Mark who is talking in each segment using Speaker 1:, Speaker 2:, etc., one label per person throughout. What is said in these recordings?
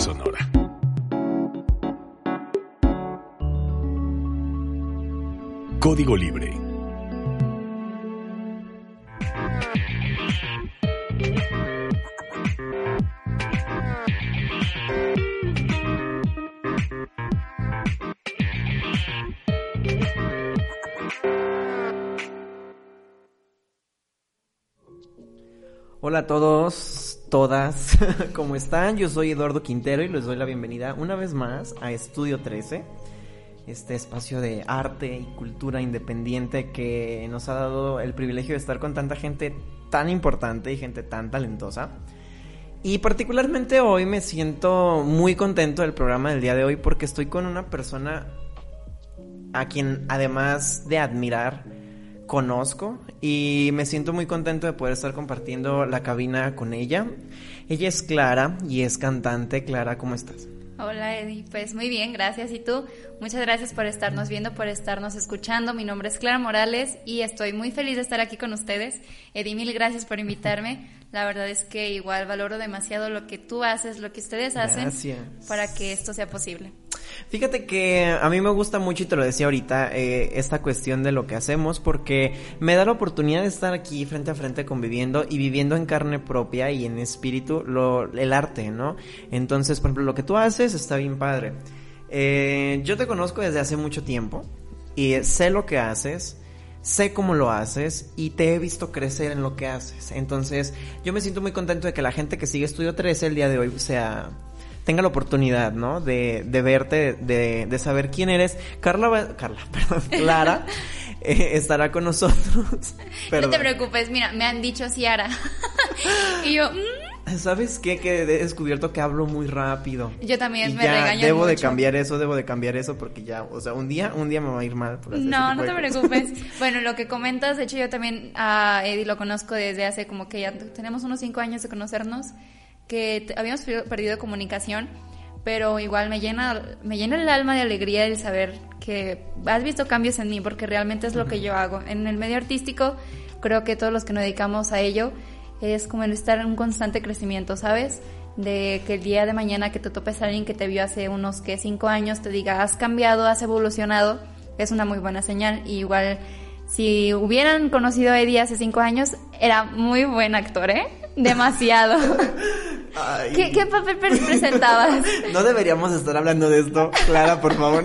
Speaker 1: Sonora. Código Libre.
Speaker 2: Hola a todos, todas, ¿cómo están? Yo soy Eduardo Quintero y les doy la bienvenida una vez más a Estudio 13, este espacio de arte y cultura independiente que nos ha dado el privilegio de estar con tanta gente tan importante y gente tan talentosa. Y particularmente hoy me siento muy contento del programa del día de hoy porque estoy con una persona a quien además de admirar, conozco y me siento muy contento de poder estar compartiendo la cabina con ella. Ella es Clara y es cantante. Clara, ¿cómo estás?
Speaker 3: Hola Eddie, pues muy bien, gracias. ¿Y tú? Muchas gracias por estarnos viendo, por estarnos escuchando. Mi nombre es Clara Morales y estoy muy feliz de estar aquí con ustedes. Eddie, mil gracias por invitarme. La verdad es que igual valoro demasiado lo que tú haces, lo que ustedes hacen para que esto sea posible.
Speaker 2: Fíjate que a mí me gusta mucho y te lo decía ahorita eh, esta cuestión de lo que hacemos porque me da la oportunidad de estar aquí frente a frente conviviendo y viviendo en carne propia y en espíritu lo, el arte, ¿no? Entonces, por ejemplo, lo que tú haces está bien padre. Eh, yo te conozco desde hace mucho tiempo y sé lo que haces sé cómo lo haces y te he visto crecer en lo que haces. Entonces, yo me siento muy contento de que la gente que sigue Estudio 13 el día de hoy sea tenga la oportunidad, ¿no? De, de verte, de, de, saber quién eres. Carla, Carla, perdón, Clara eh, estará con nosotros.
Speaker 3: No te preocupes, mira, me han dicho Ciara. y yo,
Speaker 2: mm". ¿Sabes qué? Que he descubierto que hablo muy rápido.
Speaker 3: Yo también me ya
Speaker 2: Debo de cambiar eso, debo de cambiar eso porque ya, o sea, un día, un día me va a ir mal.
Speaker 3: Por no, no te preocupes. bueno, lo que comentas, de hecho yo también a Eddie lo conozco desde hace como que ya tenemos unos cinco años de conocernos que habíamos perdido comunicación, pero igual me llena, me llena el alma de alegría el saber que has visto cambios en mí, porque realmente es lo que yo hago. En el medio artístico, creo que todos los que nos dedicamos a ello, es como el estar en un constante crecimiento, ¿sabes? De que el día de mañana que te topes a alguien que te vio hace unos que cinco años, te diga, has cambiado, has evolucionado, es una muy buena señal. Y igual, si hubieran conocido a Eddie hace cinco años, era muy buen actor, ¿eh? Demasiado. ¿Qué, papel presentabas?
Speaker 2: No deberíamos estar hablando de esto, Clara, por favor.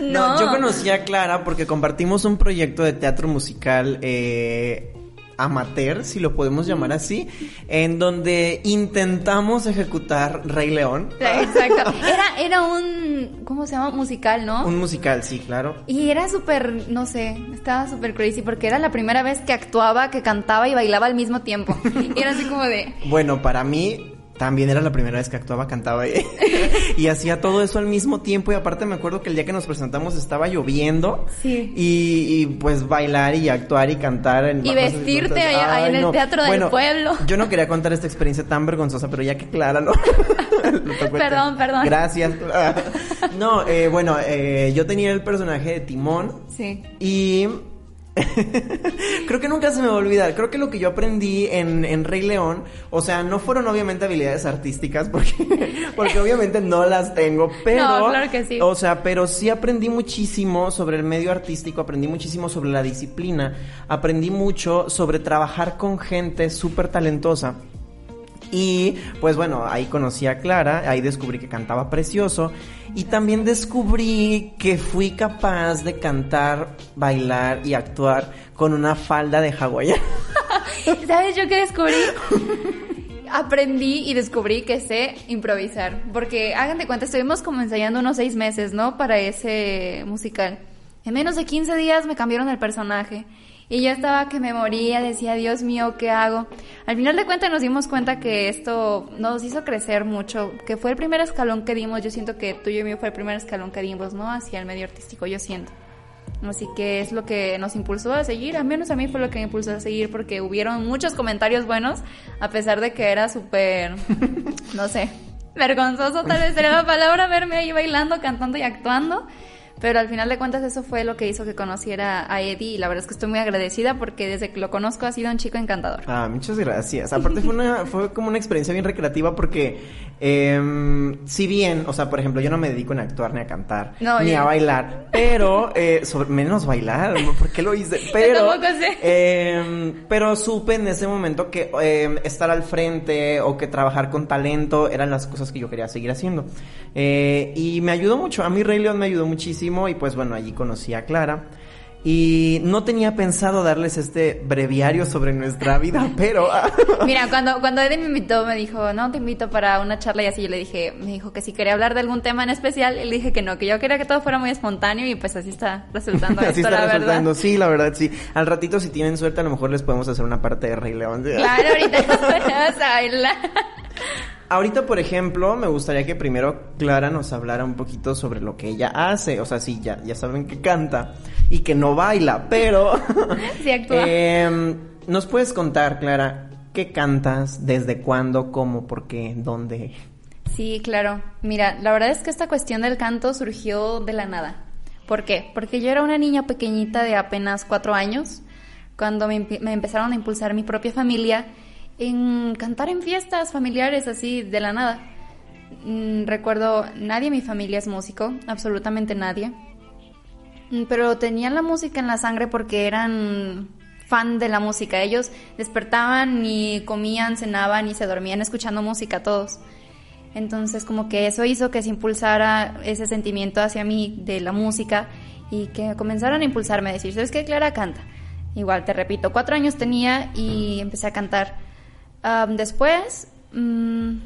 Speaker 2: No. yo conocí a Clara porque compartimos un proyecto de teatro musical eh, amateur, si lo podemos llamar así, en donde intentamos ejecutar Rey León.
Speaker 3: Exacto. Era, era un, ¿cómo se llama? Musical, ¿no?
Speaker 2: Un musical, sí, claro.
Speaker 3: Y era súper, no sé, estaba súper crazy porque era la primera vez que actuaba, que cantaba y bailaba al mismo tiempo. Y era así como de...
Speaker 2: Bueno, para mí también era la primera vez que actuaba, cantaba y, y, hacía todo eso al mismo tiempo. Y aparte me acuerdo que el día que nos presentamos estaba lloviendo.
Speaker 3: Sí.
Speaker 2: Y, pues bailar y actuar y cantar. En
Speaker 3: y vestirte ahí en el teatro del pueblo.
Speaker 2: Yo no quería contar esta experiencia tan vergonzosa, pero ya que Clara lo...
Speaker 3: perdón, perdón.
Speaker 2: Gracias. no, eh, bueno, eh, yo tenía el personaje de Timón.
Speaker 3: Sí.
Speaker 2: Y Creo que nunca se me va a olvidar. Creo que lo que yo aprendí en, en, Rey León, o sea, no fueron obviamente habilidades artísticas, porque, porque obviamente no las tengo, pero.
Speaker 3: No, claro que sí.
Speaker 2: O sea, pero sí aprendí muchísimo sobre el medio artístico, aprendí muchísimo sobre la disciplina, aprendí mucho sobre trabajar con gente súper talentosa. Y pues bueno, ahí conocí a Clara, ahí descubrí que cantaba precioso y también descubrí que fui capaz de cantar, bailar y actuar con una falda de hawaiana.
Speaker 3: ¿Sabes yo qué descubrí? Aprendí y descubrí que sé improvisar, porque hagan de cuenta, estuvimos como ensayando unos seis meses, ¿no? Para ese musical. En menos de 15 días me cambiaron el personaje y yo estaba que me moría, decía, Dios mío, ¿qué hago? Al final de cuentas nos dimos cuenta que esto nos hizo crecer mucho, que fue el primer escalón que dimos, yo siento que tuyo y mío fue el primer escalón que dimos, ¿no? Hacia el medio artístico, yo siento. Así que es lo que nos impulsó a seguir, al menos a mí fue lo que me impulsó a seguir porque hubieron muchos comentarios buenos, a pesar de que era súper, no sé, vergonzoso tal vez sería la palabra verme ahí bailando, cantando y actuando Pero al final de cuentas eso fue lo que hizo que conociera a Eddie y la verdad es que estoy muy agradecida porque desde que lo conozco ha sido un chico encantador.
Speaker 2: Ah, muchas gracias. Aparte fue una, fue como una experiencia bien recreativa porque eh, si bien, o sea, por ejemplo, yo no me dedico ni a actuar ni a cantar,
Speaker 3: No,
Speaker 2: ni
Speaker 3: yo-
Speaker 2: a bailar, pero eh, sobre, menos bailar, ¿por qué lo hice? Pero,
Speaker 3: tampoco sé.
Speaker 2: eh, pero supe en ese momento que eh, estar al frente o que trabajar con talento eran las cosas que yo quería seguir haciendo. Eh, y me ayudó mucho, a mí Rey León me ayudó muchísimo y pues bueno, allí conocí a Clara. Y no tenía pensado darles este breviario sobre nuestra vida, pero...
Speaker 3: Mira, cuando, cuando Eddie me invitó, me dijo, no, te invito para una charla y así yo le dije, me dijo que si quería hablar de algún tema en especial, y le dije que no, que yo quería que todo fuera muy espontáneo y pues así está resultando
Speaker 2: Así
Speaker 3: esto,
Speaker 2: está
Speaker 3: la
Speaker 2: resultando,
Speaker 3: verdad.
Speaker 2: sí, la verdad, sí. Al ratito, si tienen suerte, a lo mejor les podemos hacer una parte de Rey León.
Speaker 3: Claro, ahorita nos a bailar.
Speaker 2: Ahorita, por ejemplo, me gustaría que primero Clara nos hablara un poquito sobre lo que ella hace. O sea, sí, ya, ya saben que canta y que no baila, pero...
Speaker 3: Sí, actúa.
Speaker 2: Em, ¿Nos puedes contar, Clara, qué cantas, desde cuándo, cómo, por qué, dónde?
Speaker 3: Sí, claro. Mira, la verdad es que esta cuestión del canto surgió de la nada. ¿Por qué? Porque yo era una niña pequeñita de apenas cuatro años cuando me, empe- me empezaron a impulsar mi propia familia en cantar en fiestas familiares así de la nada. Mm, recuerdo, nadie en mi familia es músico, absolutamente nadie. Mm, Pero tenían la música en la sangre porque eran fan de la música. Ellos despertaban y comían, cenaban y se dormían escuchando música todos. Entonces como que eso hizo que se impulsara ese sentimiento hacia mí de la música y que comenzaron a impulsarme a decir, ¿sabes qué? Clara canta. Igual, te repito, cuatro años tenía y empecé a cantar. Después, mm,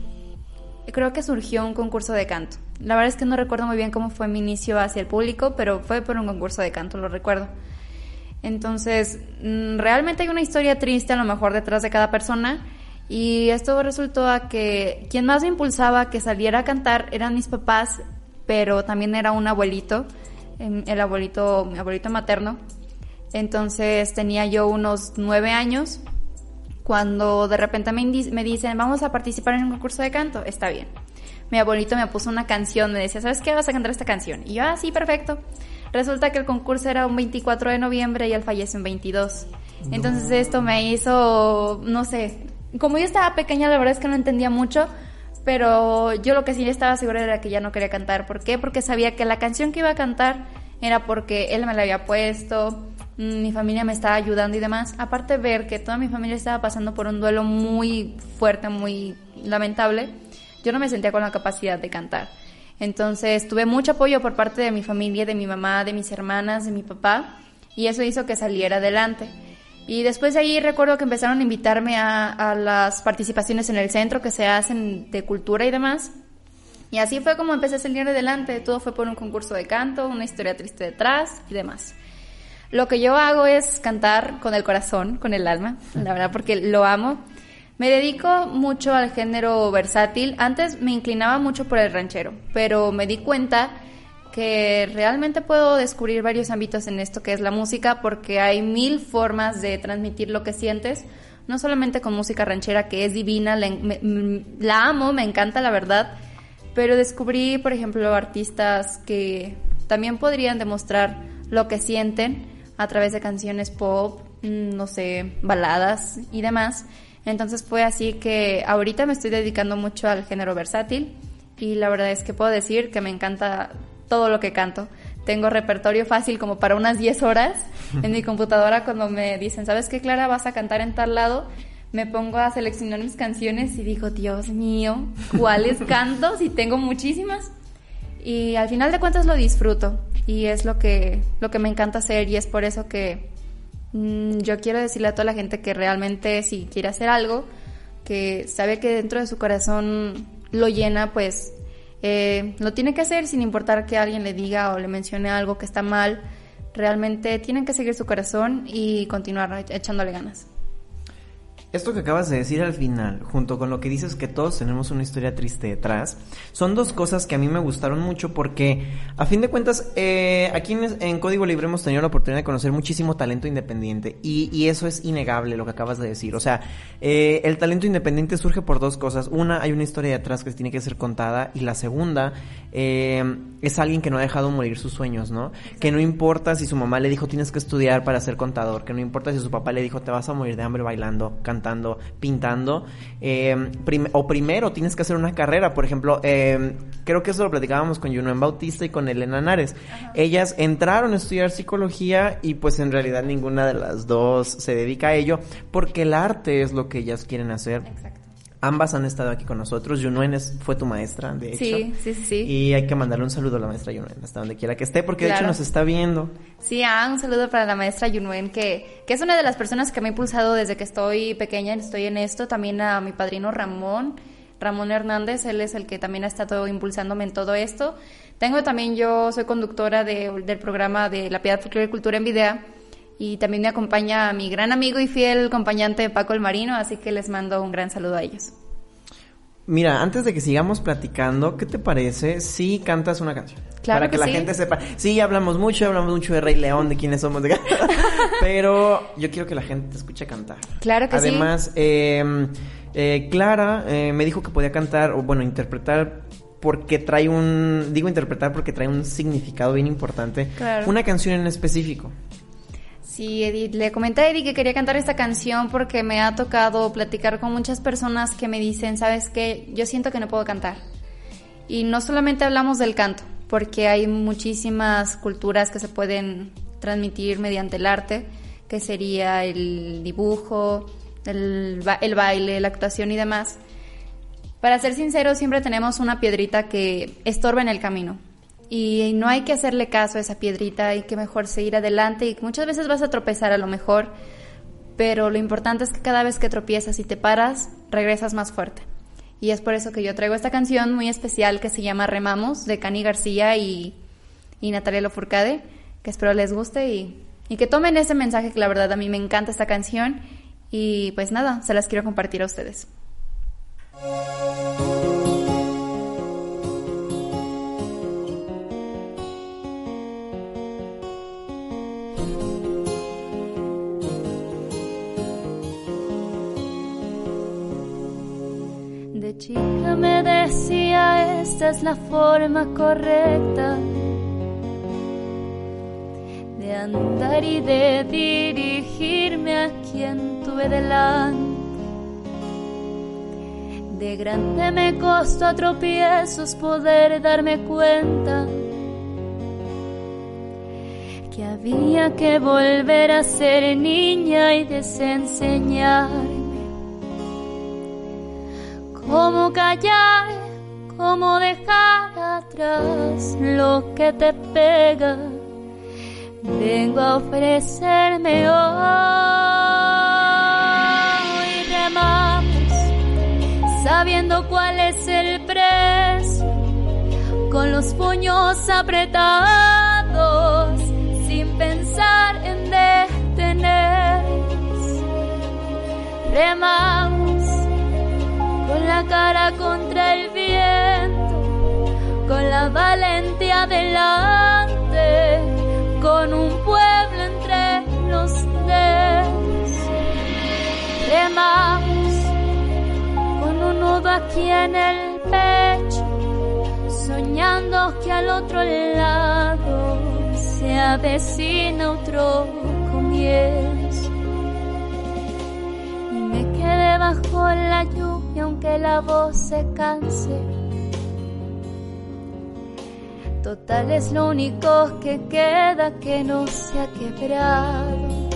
Speaker 3: creo que surgió un concurso de canto. La verdad es que no recuerdo muy bien cómo fue mi inicio hacia el público, pero fue por un concurso de canto, lo recuerdo. Entonces, mm, realmente hay una historia triste a lo mejor detrás de cada persona y esto resultó a que quien más me impulsaba a que saliera a cantar eran mis papás, pero también era un abuelito, em, el abuelito, mi abuelito materno. Entonces tenía yo unos nueve años cuando de repente me, me dicen, vamos a participar en un concurso de canto, está bien. Mi abuelito me puso una canción, me decía, ¿sabes qué? Vas a cantar esta canción. Y yo, ah, sí, perfecto. Resulta que el concurso era un 24 de noviembre y él fallece un 22. Entonces esto me hizo, no sé, como yo estaba pequeña, la verdad es que no entendía mucho, pero yo lo que sí estaba segura era que ya no quería cantar. ¿Por qué? Porque sabía que la canción que iba a cantar era porque él me la había puesto, mi familia me estaba ayudando y demás. Aparte ver que toda mi familia estaba pasando por un duelo muy fuerte, muy lamentable, yo no me sentía con la capacidad de cantar. Entonces tuve mucho apoyo por parte de mi familia, de mi mamá, de mis hermanas, de mi papá, y eso hizo que saliera adelante. Y después de ahí recuerdo que empezaron a invitarme a, a las participaciones en el centro que se hacen de cultura y demás. Y así fue como empecé a salir adelante. Todo fue por un concurso de canto, una historia triste detrás y demás. Lo que yo hago es cantar con el corazón, con el alma, la verdad, porque lo amo. Me dedico mucho al género versátil. Antes me inclinaba mucho por el ranchero, pero me di cuenta que realmente puedo descubrir varios ámbitos en esto que es la música porque hay mil formas de transmitir lo que sientes, no solamente con música ranchera que es divina, la, me- mm, la amo, me encanta la verdad, pero descubrí, por ejemplo, artistas que también podrían demostrar lo que sienten a través de canciones pop, mm, no sé, baladas y demás. Entonces fue así que ahorita me estoy dedicando mucho al género versátil y la verdad es que puedo decir que me encanta todo lo que canto. Tengo repertorio fácil como para unas 10 horas en mi computadora cuando me dicen, ¿sabes qué, Clara? Vas a cantar en tal lado. Me pongo a seleccionar mis canciones y digo, Dios mío, ¿cuáles canto? Si tengo muchísimas. Y al final de cuentas lo disfruto y es lo que, lo que me encanta hacer y es por eso que mm, yo quiero decirle a toda la gente que realmente si quiere hacer algo, que sabe que dentro de su corazón lo llena, pues eh, lo tiene que hacer sin importar que alguien le diga o le mencione algo que está mal. Realmente tienen que seguir su corazón y continuar echándole ganas.
Speaker 2: Esto que acabas de decir al final, junto con lo que dices que todos tenemos una historia triste detrás, son dos cosas que a mí me gustaron mucho porque, a fin de cuentas, eh, aquí en, Código Libre hemos tenido la oportunidad de conocer muchísimo talento independiente y, eso es innegable lo que acabas de decir. O sea, eh, el talento independiente surge por dos cosas. Una, hay una historia detrás que tiene que ser contada y la segunda, eh, es alguien que no ha dejado morir sus sueños, ¿no? Que no importa si su mamá le dijo tienes que estudiar para ser contador, que no importa si su papá le dijo te vas a morir de hambre bailando, cantando cantando, pintando, eh, o primero tienes que hacer una carrera, por ejemplo, eh, creo que eso lo platicábamos con Junuen Bautista y con Elena Nares. Ellas entraron a estudiar psicología y pues en realidad ninguna de las dos se dedica a ello porque el arte es lo que ellas quieren hacer. Exacto. Ambas han estado aquí con nosotros. Yunuen fue tu maestra, de hecho.
Speaker 3: Sí, sí, sí,
Speaker 2: Y hay que mandarle un saludo a la maestra Yunuen, hasta donde quiera que esté, porque de hecho nos está viendo.
Speaker 3: Sí, ah, un saludo para la maestra Yunuen, que, que es una de las personas que me ha impulsado desde que estoy pequeña, estoy en esto. También a mi padrino Ramón, Ramón Hernández, él es el que también ha estado impulsándome en todo esto. Tengo también, yo soy conductora del programa de La Piedad Folclore y Cultura en Video y también me acompaña mi gran amigo y fiel acompañante Paco el Marino, así que les mando un gran saludo a ellos.
Speaker 2: Mira, antes de que sigamos platicando, ¿qué te parece si cantas una canción?
Speaker 3: Claro
Speaker 2: Para que, la gente sepa. Sí, hablamos mucho, hablamos mucho de Rey León, de quiénes somos, de... pero yo quiero que la gente te escuche cantar.
Speaker 3: Claro que
Speaker 2: sí. Además, em, eh, Clara eh, me dijo que podía cantar, o bueno, interpretar porque trae un, digo interpretar porque trae un significado bien importante.
Speaker 3: Claro.
Speaker 2: Una canción en específico.
Speaker 3: Sí, Edith, le comenté a Edith que quería cantar esta canción porque me ha tocado platicar con muchas personas que me dicen, sabes qué, yo siento que no puedo cantar. Y no solamente hablamos del canto, porque hay muchísimas culturas que se pueden transmitir mediante el arte, que sería el dibujo, el, el baile, la actuación y demás. Para ser sincero, siempre tenemos una piedrita que estorba en el camino y no hay que hacerle caso a esa piedrita, hay que mejor seguir adelante y muchas veces vas a tropezar a lo mejor, pero lo importante es que cada vez que tropiezas y te paras, regresas más fuerte. Y es por eso que yo traigo esta canción muy especial que se llama Remamos de Cani García y, y Natalia Lofurcade, que espero les guste y, y que tomen ese mensaje que la verdad a mí me encanta esta canción y pues nada, se las quiero compartir a ustedes.
Speaker 4: Chica me decía esta es la forma correcta de andar y de dirigirme a quien tuve delante. De grande me costó a tropiezos poder darme cuenta que había que volver a ser niña y desenseñar cómo callar, cómo dejar atrás lo que te pega. Vengo a ofrecerme hoy, remamos, sabiendo cuál es el precio, con los puños apretados, sin pensar en detenerse. Remamos la cara contra el viento, con la valentía delante, con un pueblo entre los dedos. Remamos con un nudo aquí en el pecho, soñando que al otro lado se avecina otro comienzo. Y me quedé bajo la lluvia aunque la voz se canse. Total es lo único que queda que no se ha quebrado.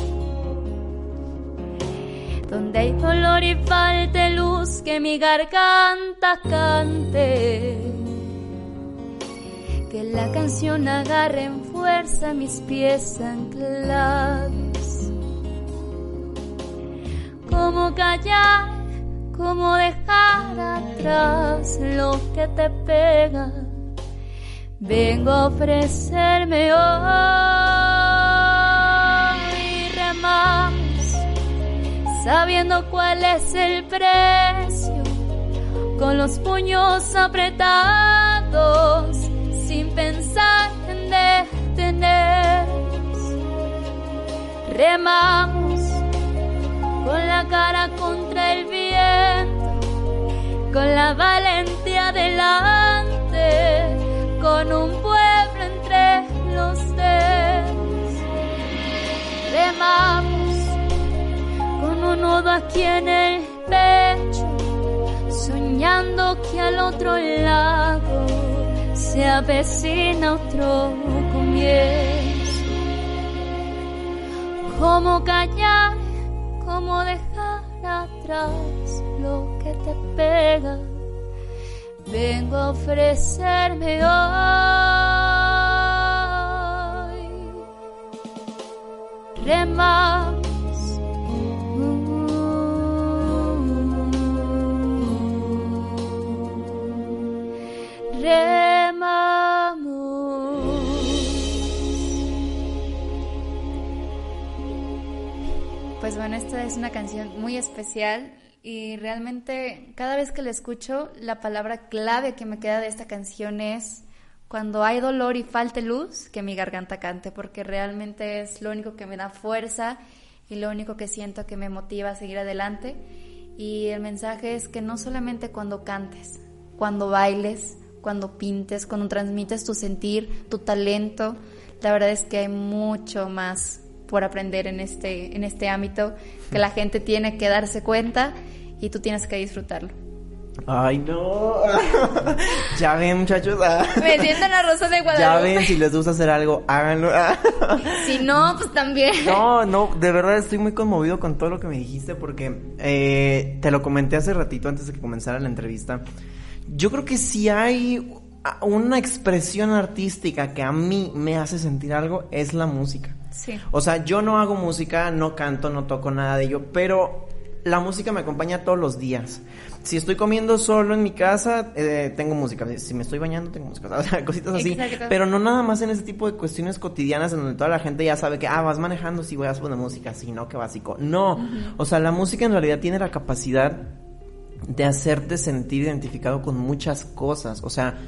Speaker 4: Donde hay dolor y falte luz, que mi garganta cante. Que la canción agarre en fuerza mis pies anclados. Como callar cómo dejar atrás lo que te pega. Vengo a ofrecerme hoy y remamos, sabiendo cuál es el precio, con los puños apretados, sin pensar en detenernos. Remamos con la cara contra el viento, con la valentía delante, con un pueblo entre los dedos. Remamos con un nudo aquí en el pecho, soñando que al otro lado se avecina otro comienzo. ¿Cómo callar? ¿Cómo dejar atrás lo que te pega? Vengo a ofrecerme hoy.
Speaker 3: Pues bueno, esta es una canción muy especial y realmente cada vez que la escucho, la palabra clave que me queda de esta canción es cuando hay dolor y falte luz, que mi garganta cante, porque realmente es lo único que me da fuerza y lo único que siento que me motiva a seguir adelante. Y el mensaje es que no solamente cuando cantes, cuando bailes, cuando pintes, cuando transmites tu sentir, tu talento, la verdad es que hay mucho más por aprender en este, en este ámbito que la gente tiene que darse cuenta y tú tienes que disfrutarlo.
Speaker 2: Ay, no. ya ven, muchachos.
Speaker 3: Me sienten la rosa de Guadalupe.
Speaker 2: Ya ven, si les gusta hacer algo, háganlo.
Speaker 3: si no, pues también.
Speaker 2: No, no, de verdad estoy muy conmovido con todo lo que me dijiste porque eh, te lo comenté hace ratito antes de que comenzara la entrevista. Yo creo que si hay una expresión artística que a mí me hace sentir algo, es la música.
Speaker 3: Sí.
Speaker 2: O sea, yo no hago música, no canto, no toco nada de ello, pero la música me acompaña todos los días. Si estoy comiendo solo en mi casa, eh, tengo música. Si me estoy bañando, tengo música. O sea, cositas así.
Speaker 3: Exacto.
Speaker 2: Pero no nada más en ese tipo de cuestiones cotidianas en donde toda la gente ya sabe que, ah, vas manejando, sí voy a poner música, sí, no, qué básico. No. O sea, la música en realidad tiene la capacidad de hacerte sentir identificado con muchas cosas. O sea,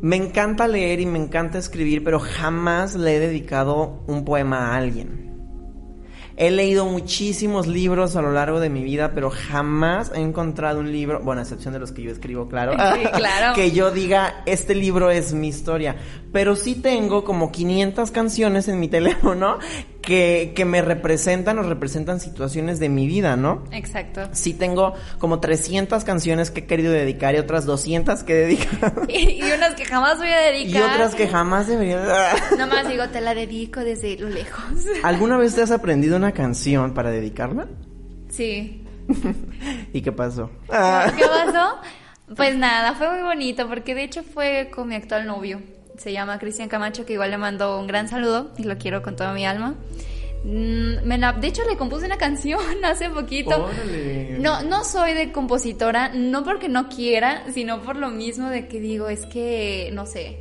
Speaker 2: me encanta leer y me encanta escribir, pero jamás le he dedicado un poema a alguien. He leído muchísimos libros a lo largo de mi vida, pero jamás he encontrado un libro, bueno, a excepción de los que yo escribo, claro,
Speaker 3: Sí, claro.
Speaker 2: que yo diga, este libro es mi historia. Pero sí tengo como 500 canciones en mi teléfono que, que me representan o representan situaciones de mi vida, ¿no?
Speaker 3: Exacto.
Speaker 2: Sí tengo como 300 canciones que he querido dedicar y otras 200 que he dedicado.
Speaker 3: Y, y unas que jamás voy a dedicar.
Speaker 2: Y otras que jamás debería...
Speaker 3: Nomás digo, te la dedico desde lo lejos.
Speaker 2: ¿Alguna vez te has aprendido una canción para dedicarla?
Speaker 3: Sí.
Speaker 2: ¿Y qué pasó?
Speaker 3: ¿Qué pasó? Pues nada, fue muy bonito porque de hecho fue con mi actual novio. Se llama Cristian Camacho, que igual le mando un gran saludo y lo quiero con toda mi alma. Mm, Me la- de hecho, le compuse una canción hace poquito.
Speaker 2: Órale.
Speaker 3: No, no soy de compositora, no porque no quiera, sino por lo mismo de que digo, es que, no sé,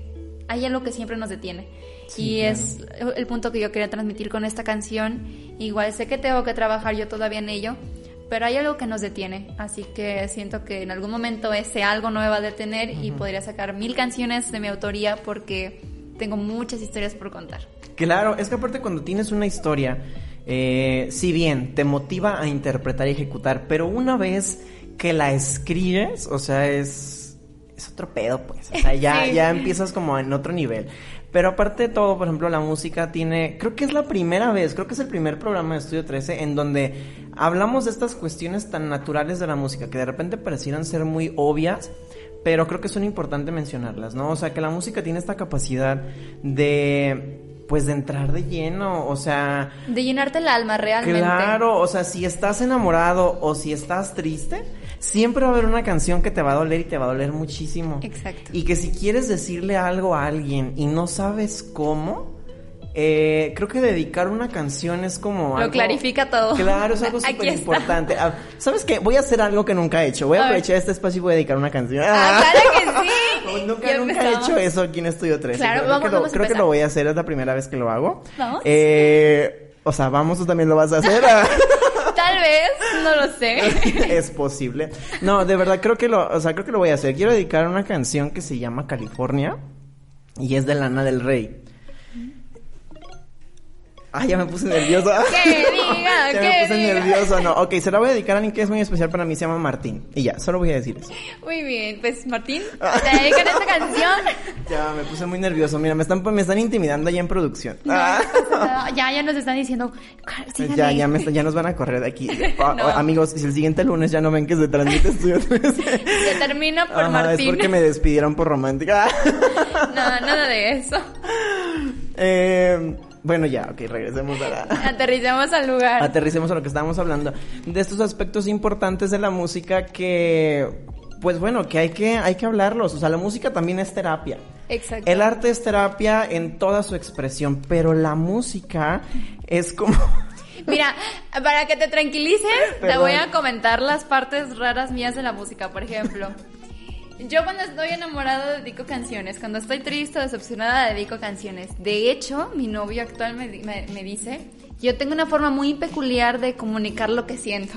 Speaker 3: hay algo que siempre nos detiene.
Speaker 2: Sí,
Speaker 3: y
Speaker 2: claro.
Speaker 3: es el punto que yo quería transmitir con esta canción. Igual sé que tengo que trabajar yo todavía en ello, pero hay algo que nos detiene. Así que siento que en algún momento ese algo no me va a detener y podría sacar mil canciones de mi autoría porque tengo muchas historias por contar.
Speaker 2: Claro, es que aparte cuando tienes una historia, eh, si bien te motiva a interpretar y ejecutar, pero una vez que la escribes, o sea, es, es otro pedo, pues. O sea, ya,
Speaker 3: Sí.
Speaker 2: ya empiezas como en otro nivel. Pero aparte de todo, por ejemplo, la música tiene, creo que es la primera vez, creo que es el primer programa de Estudio 13 en donde hablamos de estas cuestiones tan naturales de la música que de repente parecieran ser muy obvias, pero creo que son importantes mencionarlas, ¿no? O sea, que la música tiene esta capacidad de, pues, de entrar de lleno, o sea,
Speaker 3: De llenarte el alma realmente.
Speaker 2: claro, o sea, si estás enamorado o si estás triste, siempre va a haber una canción que te va a doler y te va a doler muchísimo.
Speaker 3: Exacto.
Speaker 2: Y que si quieres decirle algo a alguien y no sabes cómo, eh, creo que dedicar una canción es como
Speaker 3: Lo
Speaker 2: algo-
Speaker 3: clarifica todo.
Speaker 2: Claro, es algo súper importante. Ah, ¿Sabes qué? Voy a hacer algo que nunca he hecho. Voy a,
Speaker 3: A ver.
Speaker 2: aprovechar este espacio y voy a dedicar una canción.
Speaker 3: Ah, claro que sí.
Speaker 2: nunca, he hecho eso aquí en Estudio 13.
Speaker 3: Claro,
Speaker 2: creo,
Speaker 3: vamos-
Speaker 2: que lo,
Speaker 3: vamos a
Speaker 2: creo que lo voy a hacer, es la primera vez que lo hago.
Speaker 3: ¿Vamos?
Speaker 2: Eh, o sea, vamos, tú también lo vas a hacer.
Speaker 3: Tal vez, no lo sé.
Speaker 2: es posible. No, de verdad creo que lo, o sea, creo que lo voy a hacer. Quiero dedicar una canción que se llama California y es de Lana del Rey. Ay, ya me puse nervioso.
Speaker 3: Que diga,
Speaker 2: ya me puse
Speaker 3: diga.
Speaker 2: nervioso. No, ok, se la voy a dedicar a alguien que es muy especial para mí, se llama Martín. Y ya, solo voy a decir eso.
Speaker 3: Muy bien, pues Martín, te dedican esta canción.
Speaker 2: Ya, me puse muy nervioso. Mira, me están, me están intimidando ya en producción. Ah.
Speaker 3: Ya, ya nos están diciendo. síganle.
Speaker 2: Ya, ya, me, ya nos van a correr de aquí. Ah,
Speaker 3: No.
Speaker 2: Amigos, si el siguiente lunes ya no ven que se transmite Estudio 13.
Speaker 3: Se termina por
Speaker 2: Ajá,
Speaker 3: Martín.
Speaker 2: Es porque me despidieron por romántica.
Speaker 3: No, nada de eso.
Speaker 2: Eh, bueno, ya, ok, regresemos a la...
Speaker 3: Aterricemos al lugar.
Speaker 2: Aterricemos a lo que estábamos hablando. De estos aspectos importantes de la música que... Pues bueno, que hay que, hay que hablarlos. O sea, la música también es terapia.
Speaker 3: Exacto.
Speaker 2: El arte es terapia en toda su expresión, pero la música es como...
Speaker 3: Mira, para que te tranquilices, te voy a comentar las partes raras mías de la música. Por ejemplo, yo cuando estoy enamorada dedico canciones. Cuando estoy triste o decepcionada dedico canciones. De hecho, mi novio actual me, me dice, yo tengo una forma muy peculiar de comunicar lo que siento.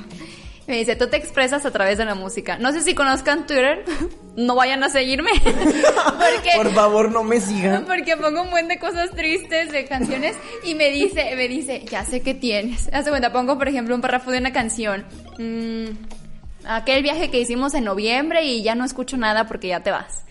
Speaker 3: Me dice, tú te expresas a través de la música. No sé si conozcan Twitter, no vayan a seguirme. Porque
Speaker 2: Por favor, no me sigan.
Speaker 3: porque pongo un buen de cosas tristes de canciones y me dice, me dice, ya sé qué tienes. Hace cuenta, pongo por ejemplo un párrafo de una canción. Mm, aquel viaje que hicimos en noviembre y ya no escucho nada porque ya te vas.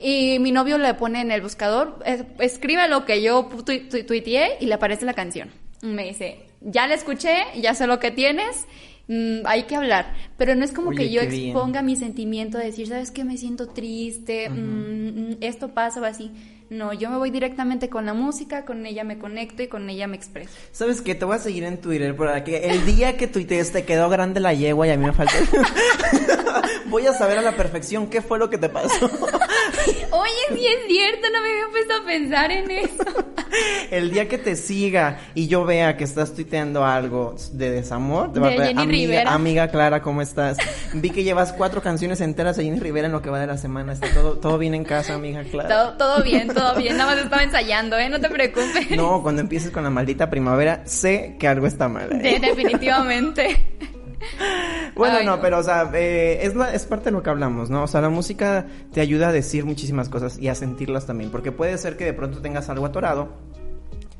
Speaker 3: Y mi novio le pone en el buscador, es- escribe lo que yo tu- tu- tuiteé y le aparece la canción. Me dice, ya la escuché, ya sé lo que tienes, mm, hay que hablar. Pero no es como
Speaker 2: Oye,
Speaker 3: que yo
Speaker 2: bien.
Speaker 3: exponga mi sentimiento de decir, ¿sabes qué? Me siento triste, mm, mm, esto pasa o así. No, yo me voy directamente con la música, con ella me conecto y con ella me expreso.
Speaker 2: ¿Sabes qué? Te voy a seguir en Twitter para que el día que tuitees te quedó grande la yegua y a mí me falta... voy a saber a la perfección qué fue lo que te pasó.
Speaker 3: Oye, sí es cierto, no me había puesto a pensar en eso.
Speaker 2: El día que te siga y yo vea que estás tuiteando algo de desamor, te va a
Speaker 3: De Jenny
Speaker 2: amiga,
Speaker 3: Rivera".
Speaker 2: amiga Clara, ¿cómo estás? Vi que llevas cuatro canciones enteras de Jenny Rivera en lo que va de la semana. Está todo, todo bien en casa, amiga Clara.
Speaker 3: Todo, todo bien, todo bien, nada más estaba ensayando, ¿eh? No te preocupes.
Speaker 2: No, cuando empieces con la maldita primavera, sé que algo está mal. ¿eh?
Speaker 3: De- definitivamente.
Speaker 2: Bueno,
Speaker 3: Ay,
Speaker 2: no,
Speaker 3: no.
Speaker 2: pero o sea, eh, es, la- es parte de lo que hablamos, ¿no? O sea, la música te ayuda a decir muchísimas cosas y a sentirlas también, porque puede ser que de pronto tengas algo atorado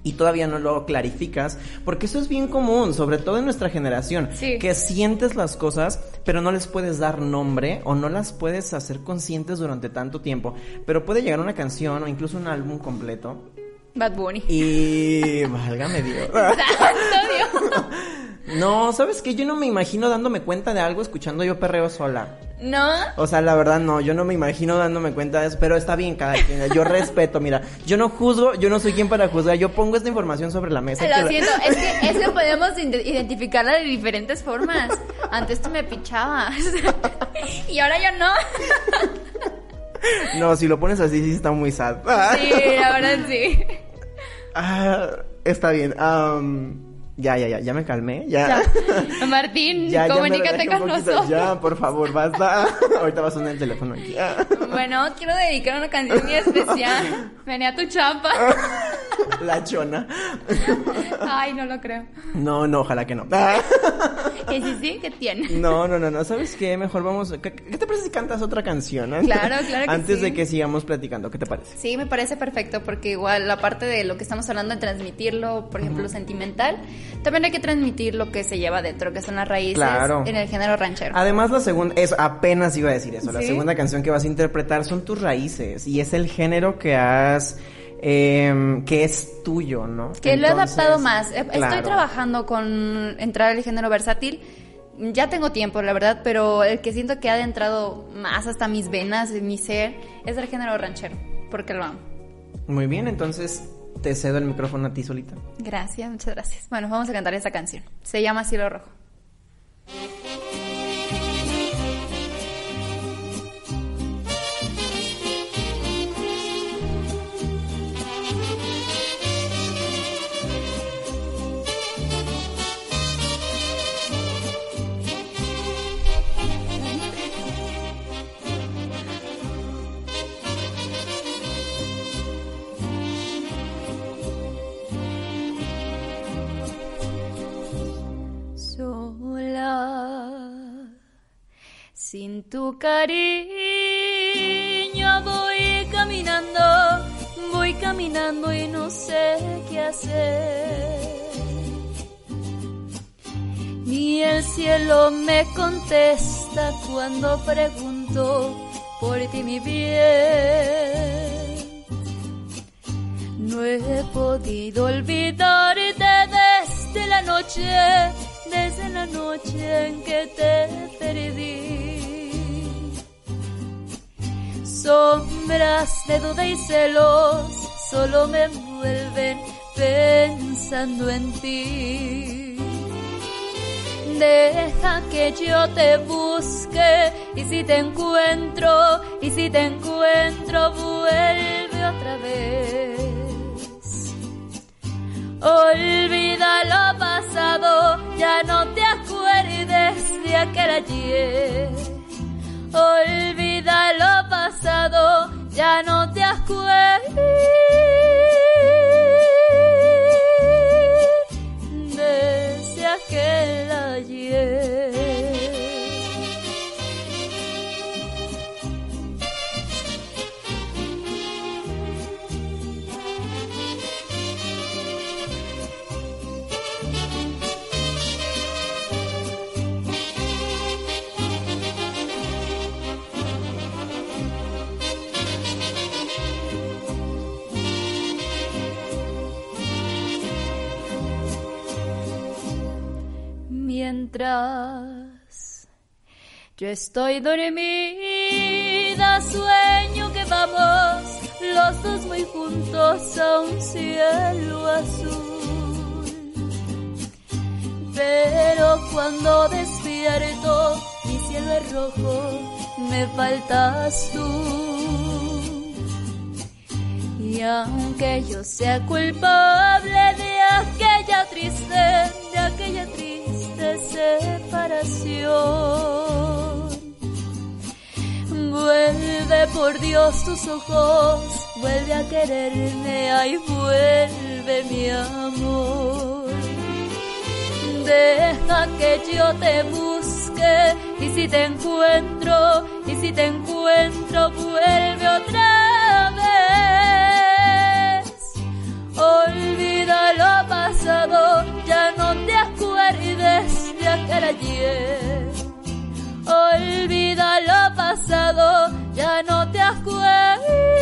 Speaker 2: y todavía no lo clarificas, porque eso es bien común, sobre todo en nuestra generación,
Speaker 3: Sí.
Speaker 2: que sientes las cosas, pero no les puedes dar nombre o no las puedes hacer conscientes durante tanto tiempo, pero puede llegar una canción o incluso un álbum completo
Speaker 3: Bad Bunny.
Speaker 2: y válgame Dios.
Speaker 3: Dios.
Speaker 2: No, ¿sabes qué? Yo no me imagino dándome cuenta de algo escuchando yo perreo sola.
Speaker 3: ¿No?
Speaker 2: O sea, la verdad no, yo no me imagino dándome cuenta de eso, pero está bien cada quien. Yo respeto, mira, yo no juzgo, yo no soy quien para juzgar, yo pongo esta información sobre la mesa. que
Speaker 3: Lo
Speaker 2: la-
Speaker 3: siento, es que, es que podemos ide- identificarla de diferentes formas. Antes tú me pichabas. y ahora yo no.
Speaker 2: No, si lo pones así, sí está muy sad.
Speaker 3: Sí, la verdad sí.
Speaker 2: Ah, está bien. am, ya, ya, ya, ya me calmé, ya.
Speaker 3: Ya. Martín,
Speaker 2: Ya, ya
Speaker 3: comunícate
Speaker 2: un
Speaker 3: con nosotros.
Speaker 2: Ya, por favor, basta. Ahorita va a sonar el teléfono aquí.
Speaker 3: Bueno, quiero dedicar una canción muy especial. Venía tu chapa.
Speaker 2: La chona.
Speaker 3: Ay, no lo creo.
Speaker 2: No, no, ojalá que no.
Speaker 3: ¿Y sí, sí? ¿Qué tiene?
Speaker 2: No, no, no, no. ¿Sabes qué? Mejor vamos. ¿Qué, te parece si cantas otra canción? antes-
Speaker 3: Claro, claro que
Speaker 2: Antes
Speaker 3: sí.
Speaker 2: de que sigamos platicando, ¿qué te parece?
Speaker 3: Sí, me parece perfecto porque igual la parte de lo que estamos hablando de transmitirlo, por ejemplo, sentimental, también hay que transmitir lo que se lleva dentro, que son las raíces
Speaker 2: Claro.
Speaker 3: en el género ranchero.
Speaker 2: Además, la segunda, es apenas iba a decir eso. La segunda canción que vas a interpretar son tus raíces y es el género que has, em, que es tuyo, ¿no?
Speaker 3: Que lo he adaptado más. Estoy
Speaker 2: claro.
Speaker 3: trabajando con entrar al género versátil. Ya tengo tiempo, la verdad, pero el que siento que ha adentrado más hasta mis venas, mi ser, es el género ranchero, porque lo amo.
Speaker 2: Muy bien, entonces te cedo el micrófono a ti solita.
Speaker 3: Gracias, muchas gracias. Bueno, vamos a cantar esta canción. Se llama Cielo Rojo.
Speaker 4: Sin tu cariño voy caminando, voy caminando y no sé qué hacer. Ni el cielo me contesta cuando pregunto por ti mi bien. No he podido olvidarte desde la noche, desde la noche en que te perdí. De duda y celos solo me envuelven pensando en ti. Deja que yo te busque y si te encuentro, y si te encuentro, vuelve otra vez. Olvida lo pasado, ya no te acuerdes de aquel ayer. Olvida lo pasado, ya no te acuerdes Yo estoy dormida, sueño que vamos los dos muy juntos a un cielo azul. Pero cuando despierto, mi cielo es rojo, me faltas tú. Y aunque yo sea culpable de aquella triste, de aquella triste separación, vuelve por Dios tus ojos, vuelve a quererme, ay, vuelve mi amor. Deja que yo te busque. Y si te encuentro, y si te encuentro, vuelve otra vez. Olvida lo pasado, acuerdes de aquel ayer. Olvida lo pasado, ya no te acuerdes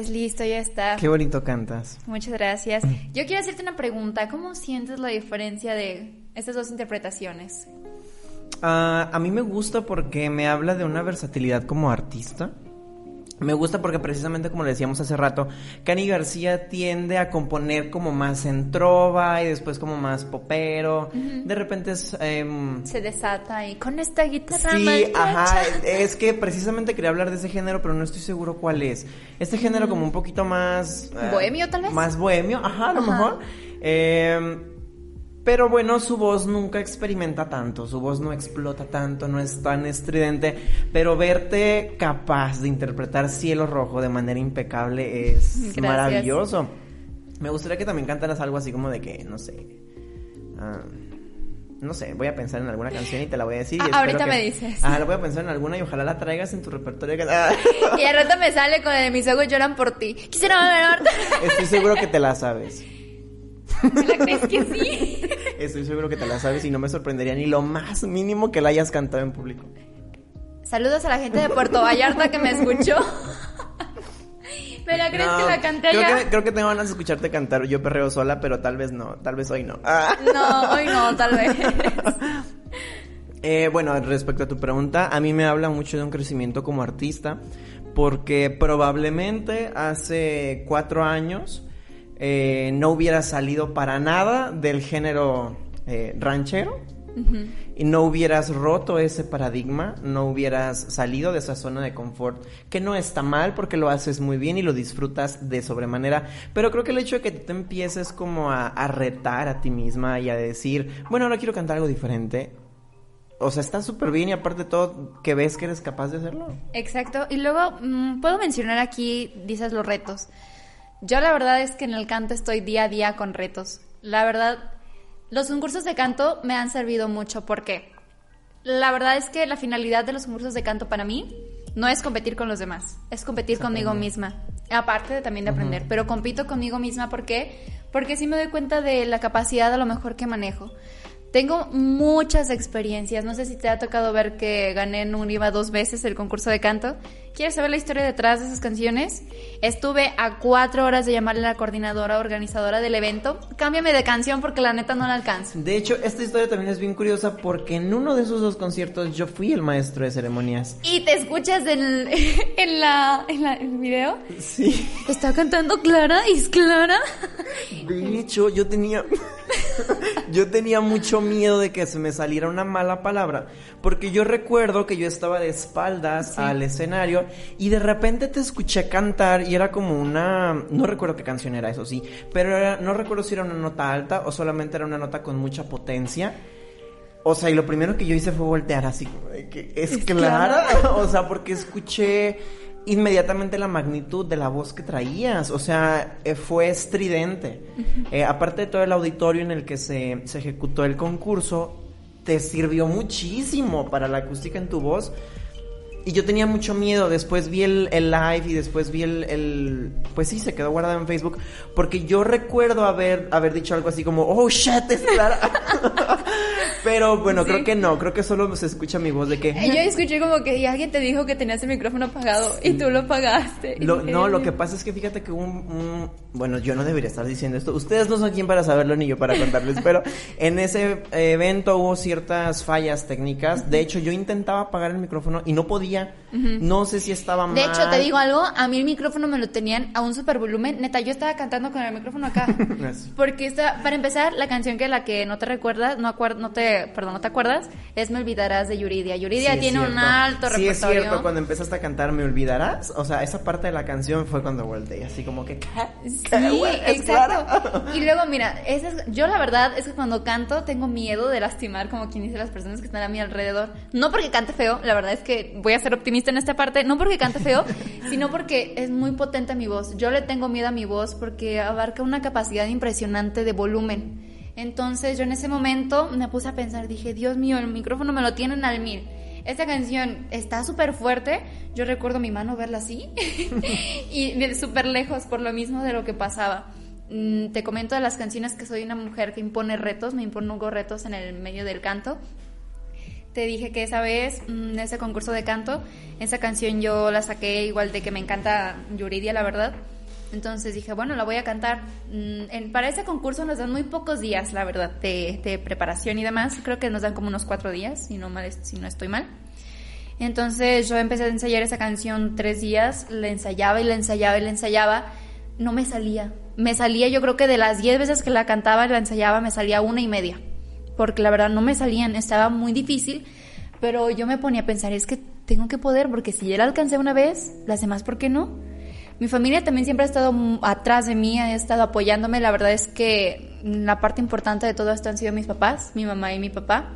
Speaker 3: Pues listo, ya está.
Speaker 2: Qué bonito cantas.
Speaker 3: Muchas gracias. Yo quiero hacerte una pregunta. ¿Cómo sientes la diferencia de estas dos interpretaciones?
Speaker 2: Ah, a mí me gusta porque me habla de una versatilidad como artista. Me gusta porque precisamente como le decíamos hace rato, Cani García tiende a componer como más en trova y después como más popero. De repente es... em,
Speaker 3: Se desata y con esta guitarra
Speaker 2: Sí, ajá, es que precisamente quería hablar de ese género, pero no estoy seguro cuál es. Este género como un poquito más... eh,
Speaker 3: ¿Bohemio, tal vez?
Speaker 2: Más bohemio, ajá, a lo
Speaker 3: Ajá.
Speaker 2: mejor. Eh, pero bueno, su voz nunca experimenta tanto, su voz no explota tanto, no es tan estridente, pero verte capaz de interpretar Cielo Rojo de manera impecable es
Speaker 3: Gracias.
Speaker 2: maravilloso. Me gustaría que también cantaras algo así como de que, no sé... ah, no sé, voy a pensar en alguna canción y te la voy a decir. y
Speaker 3: Ah, ahorita
Speaker 2: que-
Speaker 3: me dices.
Speaker 2: Ah, la voy a pensar en alguna y ojalá la traigas en tu repertorio. Ah,
Speaker 3: Y al rato me sale con el de mis ojos lloran por ti. Quisiera.
Speaker 2: Estoy seguro que te la sabes.
Speaker 3: ¿La crees que sí?
Speaker 2: Estoy seguro que te la sabes y no me sorprendería ni lo más mínimo que la hayas cantado en público.
Speaker 3: Saludos a la gente de Puerto Vallarta que me escuchó. ¿Me la crees
Speaker 2: No,
Speaker 3: que la canté
Speaker 2: creo
Speaker 3: allá?
Speaker 2: que, creo que tengo ganas de escucharte cantar Yo perreo sola, pero tal vez no. Tal vez hoy no. Ah.
Speaker 3: No, hoy no, tal vez.
Speaker 2: Eh, bueno, respecto a tu pregunta, a mí me habla mucho de un crecimiento como artista, porque probablemente hace cuatro años eh, no hubiera salido para nada del género eh, ranchero. y no hubieras roto ese paradigma, no hubieras salido de esa zona de confort, que no está mal porque lo haces muy bien y lo disfrutas de sobremanera, pero creo que el hecho de que te empieces como a, a retar a ti misma y a decir, bueno, ahora quiero cantar algo diferente, o sea, está súper bien y aparte de todo, que ves que eres capaz de hacerlo.
Speaker 3: Exacto. Y luego, mm, puedo mencionar aquí, dices los retos. Yo la verdad es que en el canto estoy día a día con retos. La verdad, los concursos de canto me han servido mucho porque la verdad es que la finalidad de los concursos de canto para mí no es competir con los demás, es competir conmigo misma. Aparte de también de aprender, pero compito conmigo misma ¿por qué? Porque sí me doy cuenta de la capacidad a lo mejor que manejo. Tengo muchas experiencias. No sé si te ha tocado ver que gané en Univa dos veces el concurso de canto. ¿Quieres saber la historia detrás de esas canciones? Estuve a cuatro horas de llamarle a la coordinadora organizadora del evento. Cámbiame de canción porque la neta no la alcanzo.
Speaker 2: De hecho, esta historia también es bien curiosa porque en uno de esos dos conciertos yo fui el maestro de ceremonias.
Speaker 3: ¿Y te escuchas en, en, la, en, la, en el video?
Speaker 2: Sí.
Speaker 3: Está cantando Clara, ¿es Clara?
Speaker 2: De hecho, yo tenía... yo tenía mucho miedo de que se me saliera una mala palabra, porque yo recuerdo que yo estaba de espaldas al escenario y de repente te escuché cantar y era como una, no recuerdo qué canción era eso sí, pero era- no recuerdo si era una nota alta o solamente era una nota con mucha potencia. O sea, y lo primero que yo hice fue voltear así, que es, clara. o sea, porque escuché inmediatamente la magnitud de la voz que traías. O sea, eh, fue estridente. Eh, aparte de todo el auditorio en el que se, se ejecutó el concurso, te sirvió muchísimo para la acústica en tu voz. Y yo tenía mucho miedo, después vi el, el live y después vi el, el- Pues sí, se quedó guardado en Facebook. Porque yo recuerdo haber, haber dicho algo así como, oh shit, es Clara. Pero bueno, creo que no, creo que solo se escucha mi voz de que...
Speaker 3: Yo escuché como que alguien te dijo que tenías el micrófono apagado y tú lo apagaste. Y
Speaker 2: Lo- no, lo que pasa es que fíjate que un, un- Bueno, yo no debería estar diciendo esto. Ustedes no son quien para saberlo ni yo para contarles, pero en ese evento hubo ciertas fallas técnicas. De hecho, yo intentaba apagar el micrófono y no podía. ella No sé si estaba mal.
Speaker 3: De hecho, te digo algo, a mí el micrófono me lo tenían a un super volumen. Neta, yo estaba cantando con el micrófono acá. Porque esta, para empezar, la canción que la que no te recuerdas, no, acuer- no te, perdón, no te acuerdas, es Me olvidarás de Yuridia. Yuridia
Speaker 2: Sí,
Speaker 3: tiene un alto
Speaker 2: Sí, es
Speaker 3: repertorio.
Speaker 2: cierto, cuando empezaste a cantar Me Olvidarás, o sea, esa parte de la canción fue cuando volteé, así como que...
Speaker 3: Sí,
Speaker 2: ¿Qué, güey? ¿Es
Speaker 3: exacto. Y luego, mira, esa es- yo la verdad es que cuando canto tengo miedo de lastimar, como quien dice, las personas que están a mi alrededor. No porque cante feo, la verdad es que voy a ser optimista en esta parte, no porque cante feo, sino porque es muy potente mi voz. Yo le tengo miedo a mi voz porque abarca una capacidad impresionante de volumen. Entonces yo en ese momento me puse a pensar, dije, Dios mío, el micrófono me lo tienen al mil. Esta canción está súper fuerte. Yo recuerdo mi mano verla así y súper lejos por lo mismo de lo que pasaba. Mm, Te comento de las canciones que soy una mujer que impone retos, me impongo retos en el medio del canto. Te dije que esa vez, mm, ese concurso de canto, esa canción yo la saqué igual de que me encanta Yuridia, la verdad. Entonces dije, bueno, la voy a cantar. Mm, en- para ese concurso nos dan muy pocos días, la verdad, de, de preparación y demás. Creo que nos dan como unos cuatro días, si no, mal, si no estoy mal. Entonces yo empecé a ensayar esa canción tres días, la ensayaba y la ensayaba y la ensayaba. No me salía. Me salía, yo creo que de las diez veces que la cantaba y la ensayaba, me salía una y media. Porque la verdad no me salían, estaba muy difícil. Pero yo me ponía a pensar, es que tengo que poder, porque si ya la alcancé una vez, las demás, ¿por qué no? Mi familia también siempre ha estado atrás de mí, ha estado apoyándome. La verdad es que la parte importante de todo esto han sido mis papás, mi mamá y mi papá.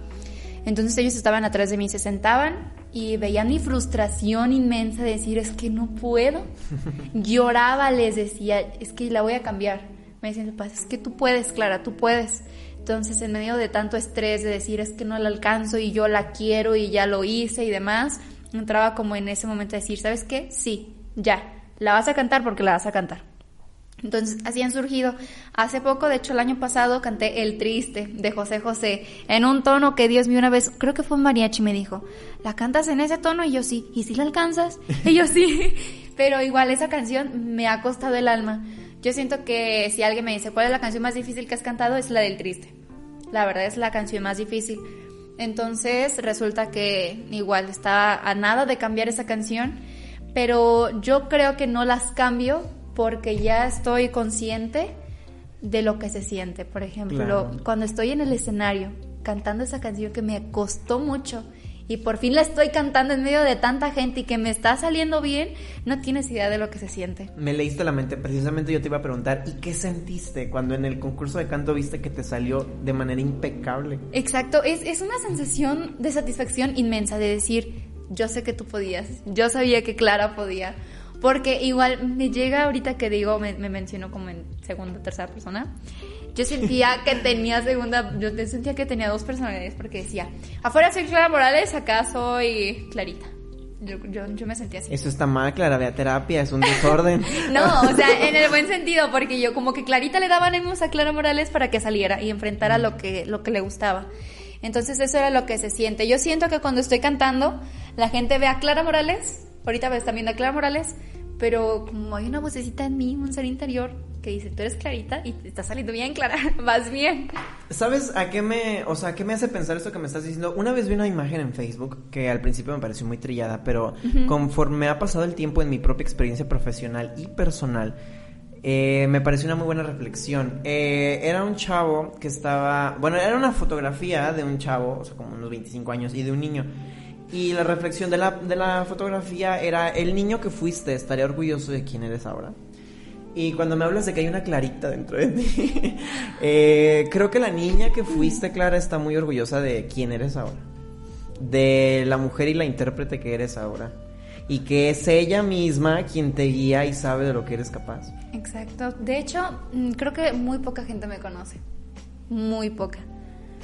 Speaker 3: Entonces ellos estaban atrás de mí, se sentaban y veían mi frustración inmensa de decir, es que no puedo. Lloraba, les decía, es que la voy a cambiar. Me decían, papás, es que tú puedes, Clara, tú puedes. Entonces, en medio de tanto estrés de decir, es que no la alcanzo y yo la quiero y ya lo hice y demás, entraba como en ese momento de decir, ¿sabes qué? Sí, ya, la vas a cantar porque la vas a cantar. Entonces, así han surgido. Hace poco, de hecho, el año pasado canté El Triste de José José en un tono que Dios mío una vez, creo que fue un mariachi, me dijo, ¿la cantas en ese tono? Y yo sí. ¿Y si la alcanzas? Y yo sí. Pero igual esa canción me ha costado el alma. Yo siento que si alguien me dice, ¿cuál es la canción más difícil que has cantado? Es la del Triste. La verdad es la canción más difícil. Entonces resulta que igual estaba a nada de cambiar esa canción, pero yo creo que no las cambio porque ya estoy consciente de lo que se siente. Por ejemplo,
Speaker 2: Claro.
Speaker 3: cuando estoy en el escenario cantando esa canción que me costó mucho y por fin la estoy cantando en medio de tanta gente y que me está saliendo bien, no tienes idea de lo que se siente.
Speaker 2: Me leíste la mente, precisamente yo te iba a preguntar, ¿y qué sentiste cuando en el concurso de canto viste que te salió de manera impecable?
Speaker 3: Exacto, es, es una sensación de satisfacción inmensa de decir, yo sé que tú podías, yo sabía que Clara podía. Porque igual me llega ahorita que digo, me, me menciono como en segunda o tercera persona. Yo sentía que tenía segunda, yo sentía que tenía dos personalidades porque decía, afuera soy Clara Morales, acá soy Clarita. Yo, yo, yo me sentía así.
Speaker 2: Eso está mal, Clara, ve a terapia, es un desorden.
Speaker 3: no, o sea, en el buen sentido, porque yo como que Clarita le daba ánimos a Clara Morales para que saliera y enfrentara lo que, lo que le gustaba. Entonces eso era lo que se siente. Yo siento que cuando estoy cantando, la gente ve a Clara Morales, ahorita ves también a Clara Morales, pero como hay una vocecita en mí, un ser interior, que dice, tú eres clarita y te está saliendo bien, Clara, vas bien.
Speaker 2: ¿Sabes a qué me, o sea, qué me hace pensar esto que me estás diciendo? Una vez vi una imagen en Facebook que al principio me pareció muy trillada, pero conforme ha pasado el tiempo en mi propia experiencia profesional y personal, eh, me pareció una muy buena reflexión. Eh, era un chavo que estaba, bueno, era una fotografía de un chavo, o sea, como unos 25 años, y de un niño. Y la reflexión de la, de la fotografía era, el niño que fuiste, estaría orgulloso de quién eres ahora. Y cuando me hablas de que hay una clarita dentro de ti, eh, creo que la niña que fuiste, Clara, está muy orgullosa de quién eres ahora. De la mujer y la intérprete que eres ahora. Y que es ella misma quien te guía y sabe de lo que eres capaz.
Speaker 3: Exacto. De hecho, mm, creo que muy poca gente me conoce. Muy poca.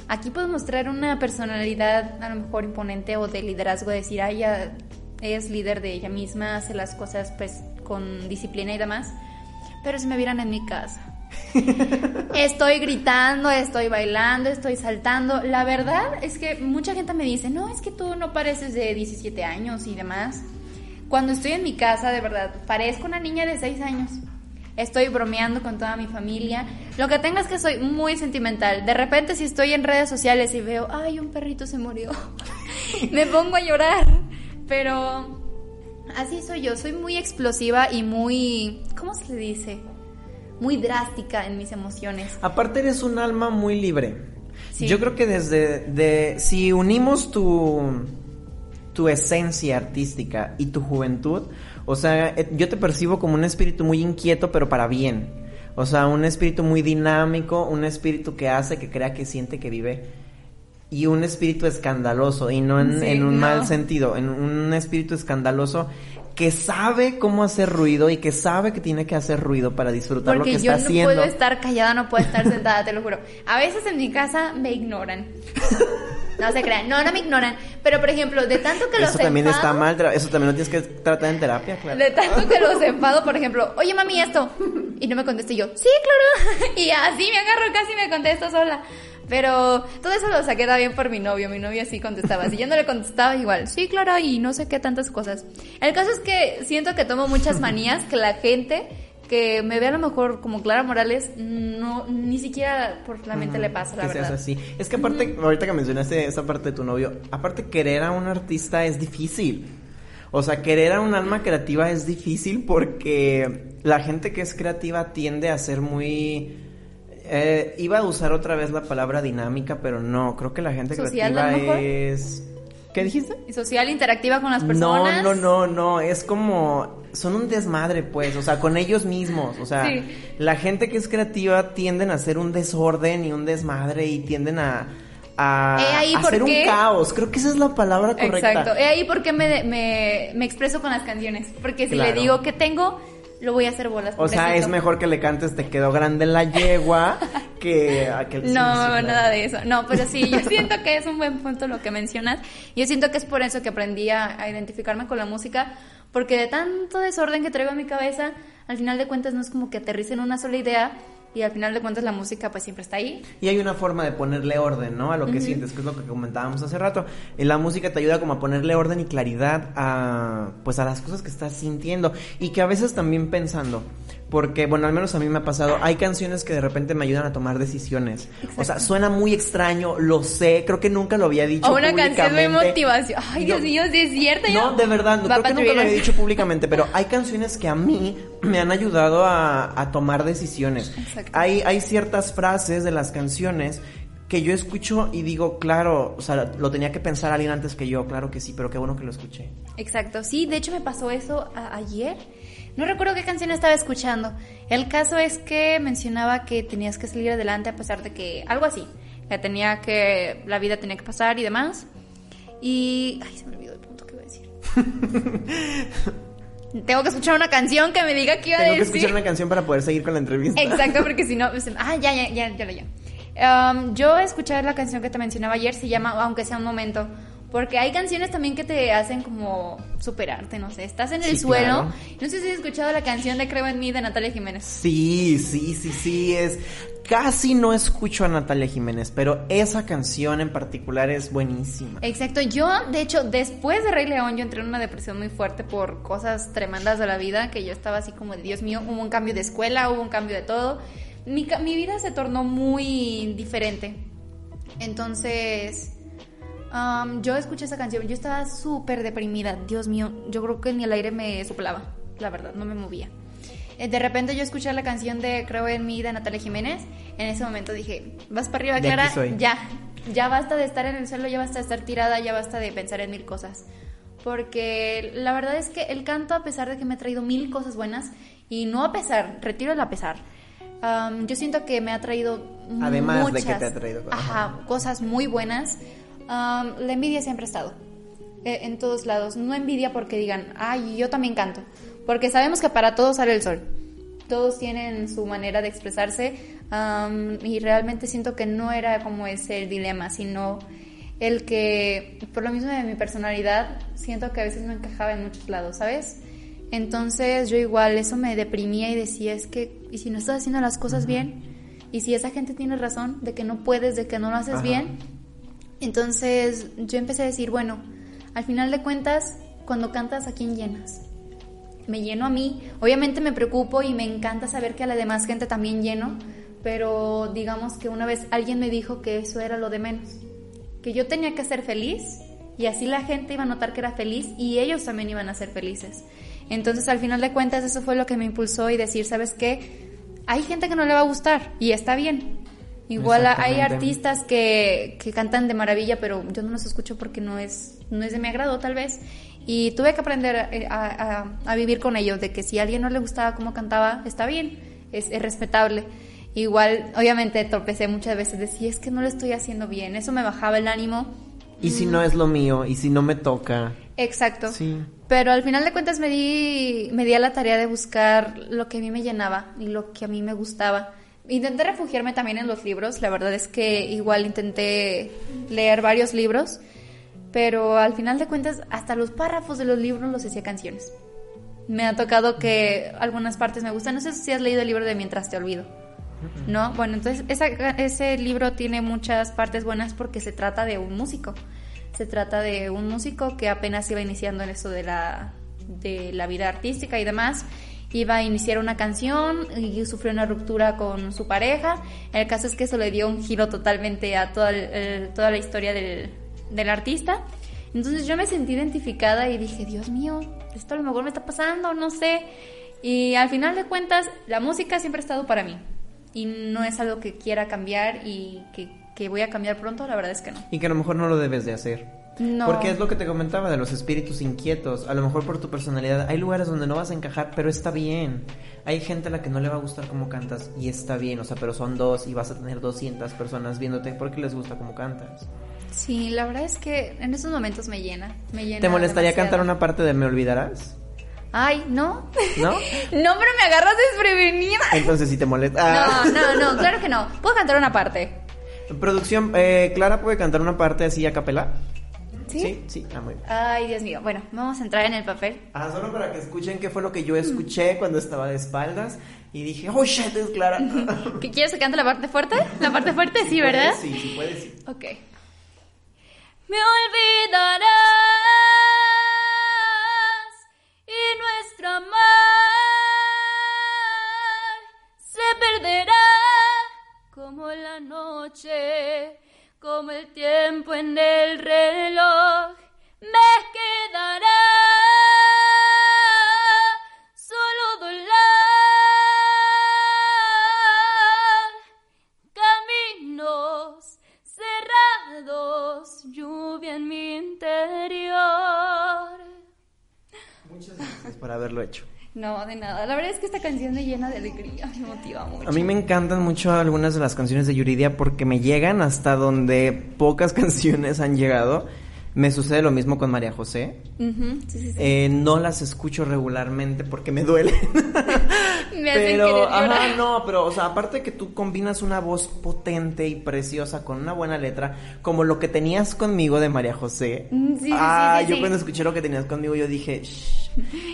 Speaker 3: Aquí puedo mostrar una personalidad a lo mejor imponente o de liderazgo, decir, ah, ella es líder de ella misma, hace las cosas pues con disciplina y demás pero si me vieran en mi casa. estoy gritando, estoy bailando, estoy saltando. La verdad es que mucha gente me dice, no, es que tú no pareces de 17 años y demás. Cuando estoy en mi casa, de verdad, parezco una niña de 6 años. Estoy bromeando con toda mi familia. Lo que tengo es que soy muy sentimental. De repente si estoy en redes sociales y veo, ay, un perrito se murió, me pongo a llorar. Pero Así soy yo, soy muy explosiva y muy, ¿cómo se le dice? Muy drástica en mis emociones.
Speaker 2: Aparte eres un alma muy libre. Yo creo que desde de si unimos tu tu esencia artística y tu juventud, o sea, eh, yo te percibo como un espíritu muy inquieto pero para bien. O sea, un espíritu muy dinámico, un espíritu que hace, que crea, que siente, que vive y un espíritu escandaloso, y no en, un mal sentido, en un espíritu escandaloso que sabe cómo hacer ruido y que sabe que tiene que hacer ruido para disfrutar lo que está haciendo.
Speaker 3: Porque yo no puedo estar callada, no puedo estar sentada, te lo juro. A veces en mi casa me ignoran. No se crean, no, no me ignoran. Pero por ejemplo, de tanto que los
Speaker 2: Eso también está mal, eso también lo tienes que tratar en terapia, claro.
Speaker 3: De tanto que los enfado, por ejemplo, oye mami, esto. Y no me contesté yo, sí, claro. Y así me agarro, casi me contesto sola. Pero todo eso lo saqué también por mi novio. Mi novio sí contestaba. Si yo no le contestaba, igual, sí, claro, y no sé qué tantas cosas. El caso es que siento que tomo muchas manías que la gente que me ve a lo mejor como Clara Morales, no, ni siquiera por la mente le pasa, la verdad.
Speaker 2: así. Es que aparte, ahorita que mencionaste esa parte de tu novio, aparte querer a un artista es difícil. O sea, querer a un alma creativa es difícil porque la gente que es creativa tiende a ser muy eh, iba a usar otra vez la palabra dinámica, pero no, creo que la gente creativa es... ¿Qué dijiste?
Speaker 3: ¿Y social, interactiva con las personas?
Speaker 2: No, no, no, no, es como... Son un desmadre, pues, o sea, con ellos mismos, o sea, la gente que es creativa tienden a hacer un desorden y un desmadre y tienden a... A, hacer un caos. Creo que esa es la palabra correcta.
Speaker 3: Exacto. He ahí porque me, me, me, expreso con las canciones. Porque si le digo que tengo, lo voy a hacer bolas.
Speaker 2: O sea, es mejor que le cantes Te quedó grande la yegua que aquel...
Speaker 3: No, nada de eso. No, pero sí, yo siento que es un buen punto lo que mencionas. Yo siento que es por eso que aprendí a, identificarme con la música, porque de tanto desorden que traigo en mi cabeza, al final de cuentas no es como que aterrice en una sola idea, y al final de cuentas la música pues siempre está ahí.
Speaker 2: Y hay una forma de ponerle orden, ¿no? A lo que sientes, que es lo que comentábamos hace rato. Y la música te ayuda como a ponerle orden y claridad a pues a las cosas que estás sintiendo y que a veces también pensando. Porque, bueno, al menos a mí me ha pasado, hay canciones que de repente me ayudan a tomar decisiones. O sea, suena muy extraño, lo sé, creo que nunca lo había dicho
Speaker 3: o una canción de motivación. Ay, Dios mío, es cierto.
Speaker 2: No, de verdad, creo que nunca lo había dicho públicamente, pero hay canciones que a mí me han ayudado a, a tomar decisiones. Hay, hay ciertas frases de las canciones que yo escucho y digo, claro, o sea, lo tenía que pensar alguien antes que yo, claro que sí, pero qué bueno que lo escuché.
Speaker 3: Exacto, sí, de hecho me pasó eso a- ayer. No recuerdo qué canción estaba escuchando. El caso es que mencionaba que tenías que salir adelante a pesar de que algo así, que tenía que la vida tenía que pasar y demás. Y ay, se me olvidó el punto que iba a decir. Tengo que escuchar una canción que me diga qué iba a
Speaker 2: Tengo que
Speaker 3: decir.
Speaker 2: escuchar una canción para poder seguir con la entrevista.
Speaker 3: Exacto, porque si no, se- ah, ya, ya, ya, ya, ya. Um, yo escuché la canción que te mencionaba ayer, se llama Aunque sea un momento, porque hay canciones también que te hacen como superarte, no sé, estás en el
Speaker 2: Sí,
Speaker 3: suelo.
Speaker 2: claro.
Speaker 3: No sé si has escuchado la canción de Creo en mí de Natalia Jiménez.
Speaker 2: Sí, sí, sí, sí, es... Casi no escucho a Natalia Jiménez, pero esa canción en particular es buenísima.
Speaker 3: Exacto, yo de hecho después de Rey León yo entré en una depresión muy fuerte por cosas tremendas de la vida, que yo estaba así como de Dios mío, hubo un cambio de escuela, hubo un cambio de todo. Mi, mi vida se tornó muy diferente. Entonces, yo escuché esa canción, yo estaba súper deprimida, Dios mío, yo creo que ni el aire me soplaba, la verdad, no me movía. Eh, De repente yo escuché la canción de Creo en mí de Natalia Jiménez. En ese momento dije, vas para arriba, Clara, ya, ya basta de estar en el suelo, ya basta de estar tirada, ya basta de pensar en mil cosas. Porque la verdad es que el canto, a pesar de que me ha traído mil cosas buenas, y no a pesar, retiro el a pesar, am, yo siento que me ha traído
Speaker 2: Además de
Speaker 3: muchas,
Speaker 2: que te ha traído cosas.
Speaker 3: ajá, cosas muy buenas. am, la envidia siempre ha estado. eh, en todos lados. No envidia porque digan, ay, yo también canto. Porque sabemos que para todos sale el sol. Todos tienen su manera de expresarse am, y realmente siento que no era como ese el dilema, sino el que, por lo mismo de mi personalidad, siento que a veces no encajaba en muchos lados, ¿sabes? Entonces yo igual eso me deprimía y decía, es que, ¿y si no estás haciendo las cosas bien? ¿Y si esa gente tiene razón de que no puedes, de que no lo haces
Speaker 2: Ajá.
Speaker 3: bien? Entonces yo empecé a decir, bueno, al final de cuentas, cuando cantas, ¿a quién llenas? Me lleno a mí. Obviamente me preocupo y me encanta saber que a la demás gente también lleno, pero digamos que una vez alguien me dijo que eso era lo de menos, que yo tenía que ser feliz y así la gente iba a notar que era feliz y ellos también iban a ser felices. Entonces al final de cuentas eso fue lo que me impulsó y decir, ¿sabes qué? Hay gente que no le va a gustar y está bien. Igual hay artistas que, que cantan de maravilla, pero yo no los escucho porque no es, no es de mi agrado tal vez. Y tuve que aprender eh, a, a- a vivir con ello, de que si a alguien no le gustaba cómo cantaba, está bien, es, es respetable. Igual, obviamente tropecé muchas veces, decía, es que no lo estoy haciendo bien, eso me bajaba el ánimo.
Speaker 2: Y si no es lo mío, y si no me toca.
Speaker 3: Exacto.
Speaker 2: Sí.
Speaker 3: Pero al final de cuentas me di, me di a la tarea de buscar lo que a mí me llenaba y lo que a mí me gustaba. Intenté refugiarme también en los libros, la verdad es que igual intenté leer varios libros, pero al final de cuentas hasta los párrafos de los libros los hacía canciones. Me ha tocado que algunas partes me gustan, no sé si has leído el libro de Mientras te olvido. ¿No? Bueno, entonces esa- ese libro tiene muchas partes buenas porque se trata de un músico. Se trata de un músico que apenas iba iniciando en eso de la, de la vida artística y demás. Iba a iniciar una canción y sufrió una ruptura con su pareja. El caso es que eso le dio un giro totalmente a toda, el- toda la historia del, del artista. Entonces yo me sentí identificada y dije, Dios mío, esto a lo mejor me está pasando, no sé. Y al final de cuentas, la música siempre ha estado para mí. Y no es algo que quiera cambiar y que, que voy a cambiar pronto, la verdad es que no.
Speaker 2: Y que a lo mejor no lo debes de hacer.
Speaker 3: No.
Speaker 2: Porque es lo que te comentaba de los espíritus inquietos. A lo mejor por tu personalidad hay lugares donde no vas a encajar, pero está bien. Hay gente a la que no le va a gustar cómo cantas y está bien, o sea, pero son dos y vas a tener 200 personas viéndote porque les gusta cómo cantas.
Speaker 3: Sí, la verdad es que en esos momentos me llena. Me llena
Speaker 2: ¿Te molestaría
Speaker 3: demasiado.
Speaker 2: cantar una parte de Me olvidarás?
Speaker 3: Ay, no.
Speaker 2: ¿No?
Speaker 3: no, pero me agarras desprevenida.
Speaker 2: Entonces si te molesta.
Speaker 3: No, no, no, claro que no. Puedo cantar una parte.
Speaker 2: Producción, eh, Clara puede cantar una parte así a capela.
Speaker 3: ¿Sí?
Speaker 2: Sí, sí, ah, muy bien.
Speaker 3: Ay, Dios mío. Bueno, vamos a entrar en el papel.
Speaker 2: Ah, solo para que escuchen qué fue lo que yo escuché cuando estaba de espaldas y dije, oh shit, es Clara.
Speaker 3: ¿Qué quieres que cante la parte fuerte? La parte fuerte, sí, ¿verdad?
Speaker 2: Sí, sí, puede, sí.
Speaker 3: Ok.
Speaker 4: Me olvidarás y nuestro amor se perderá como la noche, como el tiempo en el reloj, me quedará solo doblar caminos cerrados, lluvia en mi interior.
Speaker 2: Muchas gracias por haberlo hecho.
Speaker 3: No, de nada. La verdad es que esta canción me llena de alegría, me motiva mucho.
Speaker 2: A mí me encantan mucho algunas de las canciones de Yuridia porque me llegan hasta donde pocas canciones han llegado. Me sucede lo mismo con María José.
Speaker 3: Ujú, sí, sí, sí.
Speaker 2: Eh, no las escucho regularmente porque me duelen.
Speaker 3: Me hacen
Speaker 2: pero,
Speaker 3: querer
Speaker 2: ajá, no, pero, o sea, aparte de que tú combinas una voz potente y preciosa con una buena letra, como lo que tenías conmigo de María José.
Speaker 3: Mm, sí, sí,
Speaker 2: ah,
Speaker 3: sí,
Speaker 2: yo cuando escuché lo que tenías conmigo, yo dije, "Shh".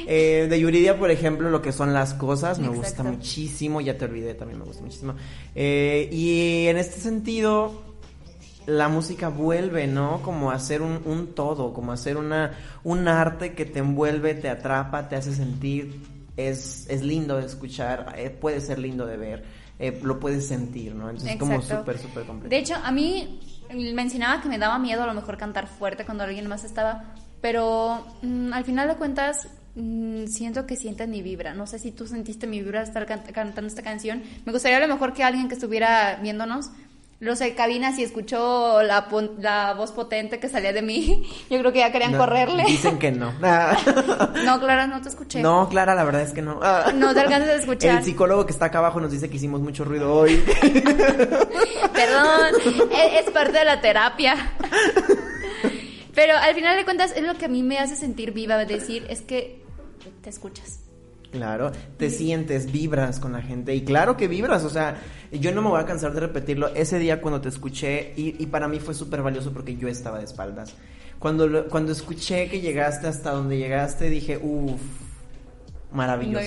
Speaker 2: Eh, de Yuridia, por ejemplo, lo que son las cosas, me gusta muchísimo. Ya te olvidé, también me gusta muchísimo. Eh, y en este sentido, la música vuelve, ¿no? Como a ser un, un todo, como a ser una, un arte que te envuelve, te atrapa, te hace sentir. Es, es lindo de escuchar, eh, puede ser lindo de ver, eh, lo puedes sentir, ¿no? Entonces es como súper, súper completo.
Speaker 3: De hecho, a mí mencionaba que me daba miedo a lo mejor cantar fuerte cuando alguien más estaba, pero mm, al final de cuentas mm, siento que sienten mi vibra. No sé si tú sentiste mi vibra al estar can- cantando esta canción. Me gustaría a lo mejor que alguien que estuviera viéndonos los de cabina si escuchó la, la voz potente que salía de mí, yo creo que ya querían
Speaker 2: No,
Speaker 3: correrle.
Speaker 2: Dicen que no.
Speaker 3: No, Clara, no te escuché.
Speaker 2: no, Clara, la verdad es que no. Ah.
Speaker 3: No te alcanzas a escuchar.
Speaker 2: El psicólogo que está acá abajo nos dice que hicimos mucho ruido hoy.
Speaker 3: Perdón, es, es parte de la terapia. Pero al final de cuentas es lo que a mí me hace sentir viva, decir, es que te escuchas.
Speaker 2: Claro, te sientes, vibras con la gente y claro que vibras, o sea, yo no me voy a cansar de repetirlo, ese día cuando te escuché y, y para mí fue súper valioso porque yo estaba de espaldas. Cuando, lo- cuando escuché que llegaste hasta donde llegaste dije, uff,
Speaker 3: No
Speaker 2: maravilloso.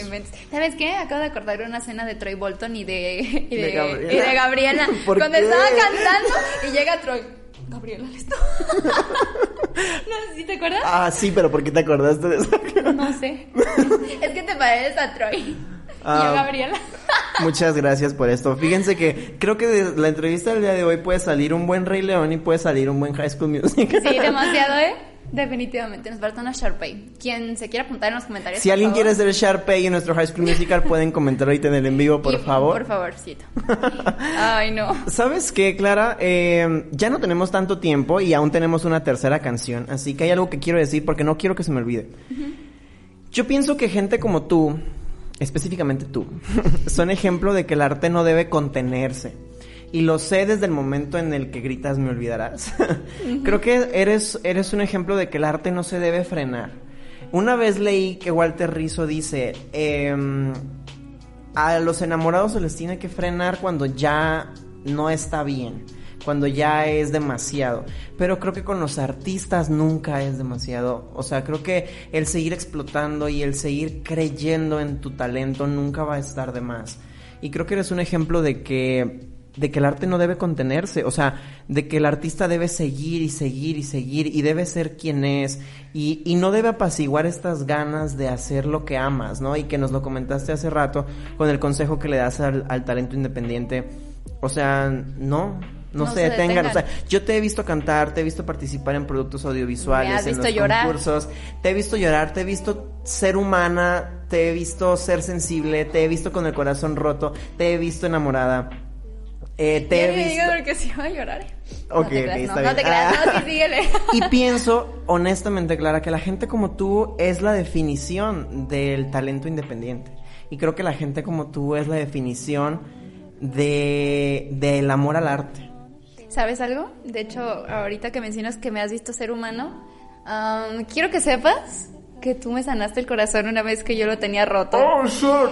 Speaker 3: ¿Sabes qué? Acabo de acordar de una escena de Troy Bolton y de, y
Speaker 2: De
Speaker 3: de,
Speaker 2: Gabriela.
Speaker 3: y de Gabriela.
Speaker 2: ¿Por
Speaker 3: Cuando
Speaker 2: qué?
Speaker 3: estaba cantando y llega Troy. Gabriela, ¿listo? no sé si te acuerdas.
Speaker 2: ah, sí, pero ¿por qué te acordaste de eso?
Speaker 3: No sé. es que te pareces a Troy. y
Speaker 2: Ah.
Speaker 3: yo, Gabriela.
Speaker 2: Muchas gracias por esto. Fíjense que creo que de la entrevista del día de hoy puede salir un buen Rey León y puede salir un buen High School Music.
Speaker 3: Sí, demasiado, ¿eh? Definitivamente, nos falta una Sharpay. Quien se quiera apuntar en los comentarios.
Speaker 2: Si alguien
Speaker 3: favor.
Speaker 2: quiere ser Sharpay en nuestro High School Musical, pueden comentar ahorita en el en vivo, por
Speaker 3: Y-
Speaker 2: favor.
Speaker 3: Por favorcito. Ay, no.
Speaker 2: ¿Sabes qué, Clara? Eh, ya no tenemos tanto tiempo y aún tenemos una tercera canción, así que hay algo que quiero decir porque no quiero que se me olvide. Yo pienso que gente como tú, específicamente tú, son ejemplo de que el arte no debe contenerse. Y lo sé desde el momento en el que gritas me olvidarás. Creo que eres, eres un ejemplo de que el arte no se debe frenar. Una vez leí que Walter Rizzo dice, em, a los enamorados se les tiene que frenar cuando ya no está bien, cuando ya es demasiado. Pero creo que con los artistas nunca es demasiado. O sea, creo que el seguir explotando y el seguir creyendo en tu talento nunca va a estar de más. Y creo que eres un ejemplo de que de que el arte no debe contenerse, o sea, de que el artista debe seguir y seguir y seguir y debe ser quien es y, y no debe apaciguar estas ganas de hacer lo que amas, ¿no? Y que nos lo comentaste hace rato con el consejo que le das al, al talento independiente, o sea, no. No,
Speaker 3: No
Speaker 2: se,
Speaker 3: se
Speaker 2: detengan, o sea, yo te he visto cantar, te he visto participar en productos audiovisuales,
Speaker 3: Me has
Speaker 2: en
Speaker 3: visto
Speaker 2: los
Speaker 3: llorar.
Speaker 2: concursos, te he visto llorar, te he visto ser humana, te he visto ser sensible, te he visto con el corazón roto, te he visto enamorada. Eh, te he visto...
Speaker 3: digas porque si va a llorar.
Speaker 2: Ok,
Speaker 3: no te creas,
Speaker 2: está
Speaker 3: no,
Speaker 2: bien.
Speaker 3: no te creas, no, sí, síguele.
Speaker 2: Y pienso, honestamente, Clara, que la gente como tú es la definición del talento independiente. Y creo que la gente como tú es la definición de del amor al arte.
Speaker 3: ¿Sabes algo? De hecho, ahorita que mencionas que me has visto ser humano, am, quiero que sepas que tú me sanaste el corazón una vez que yo lo tenía roto.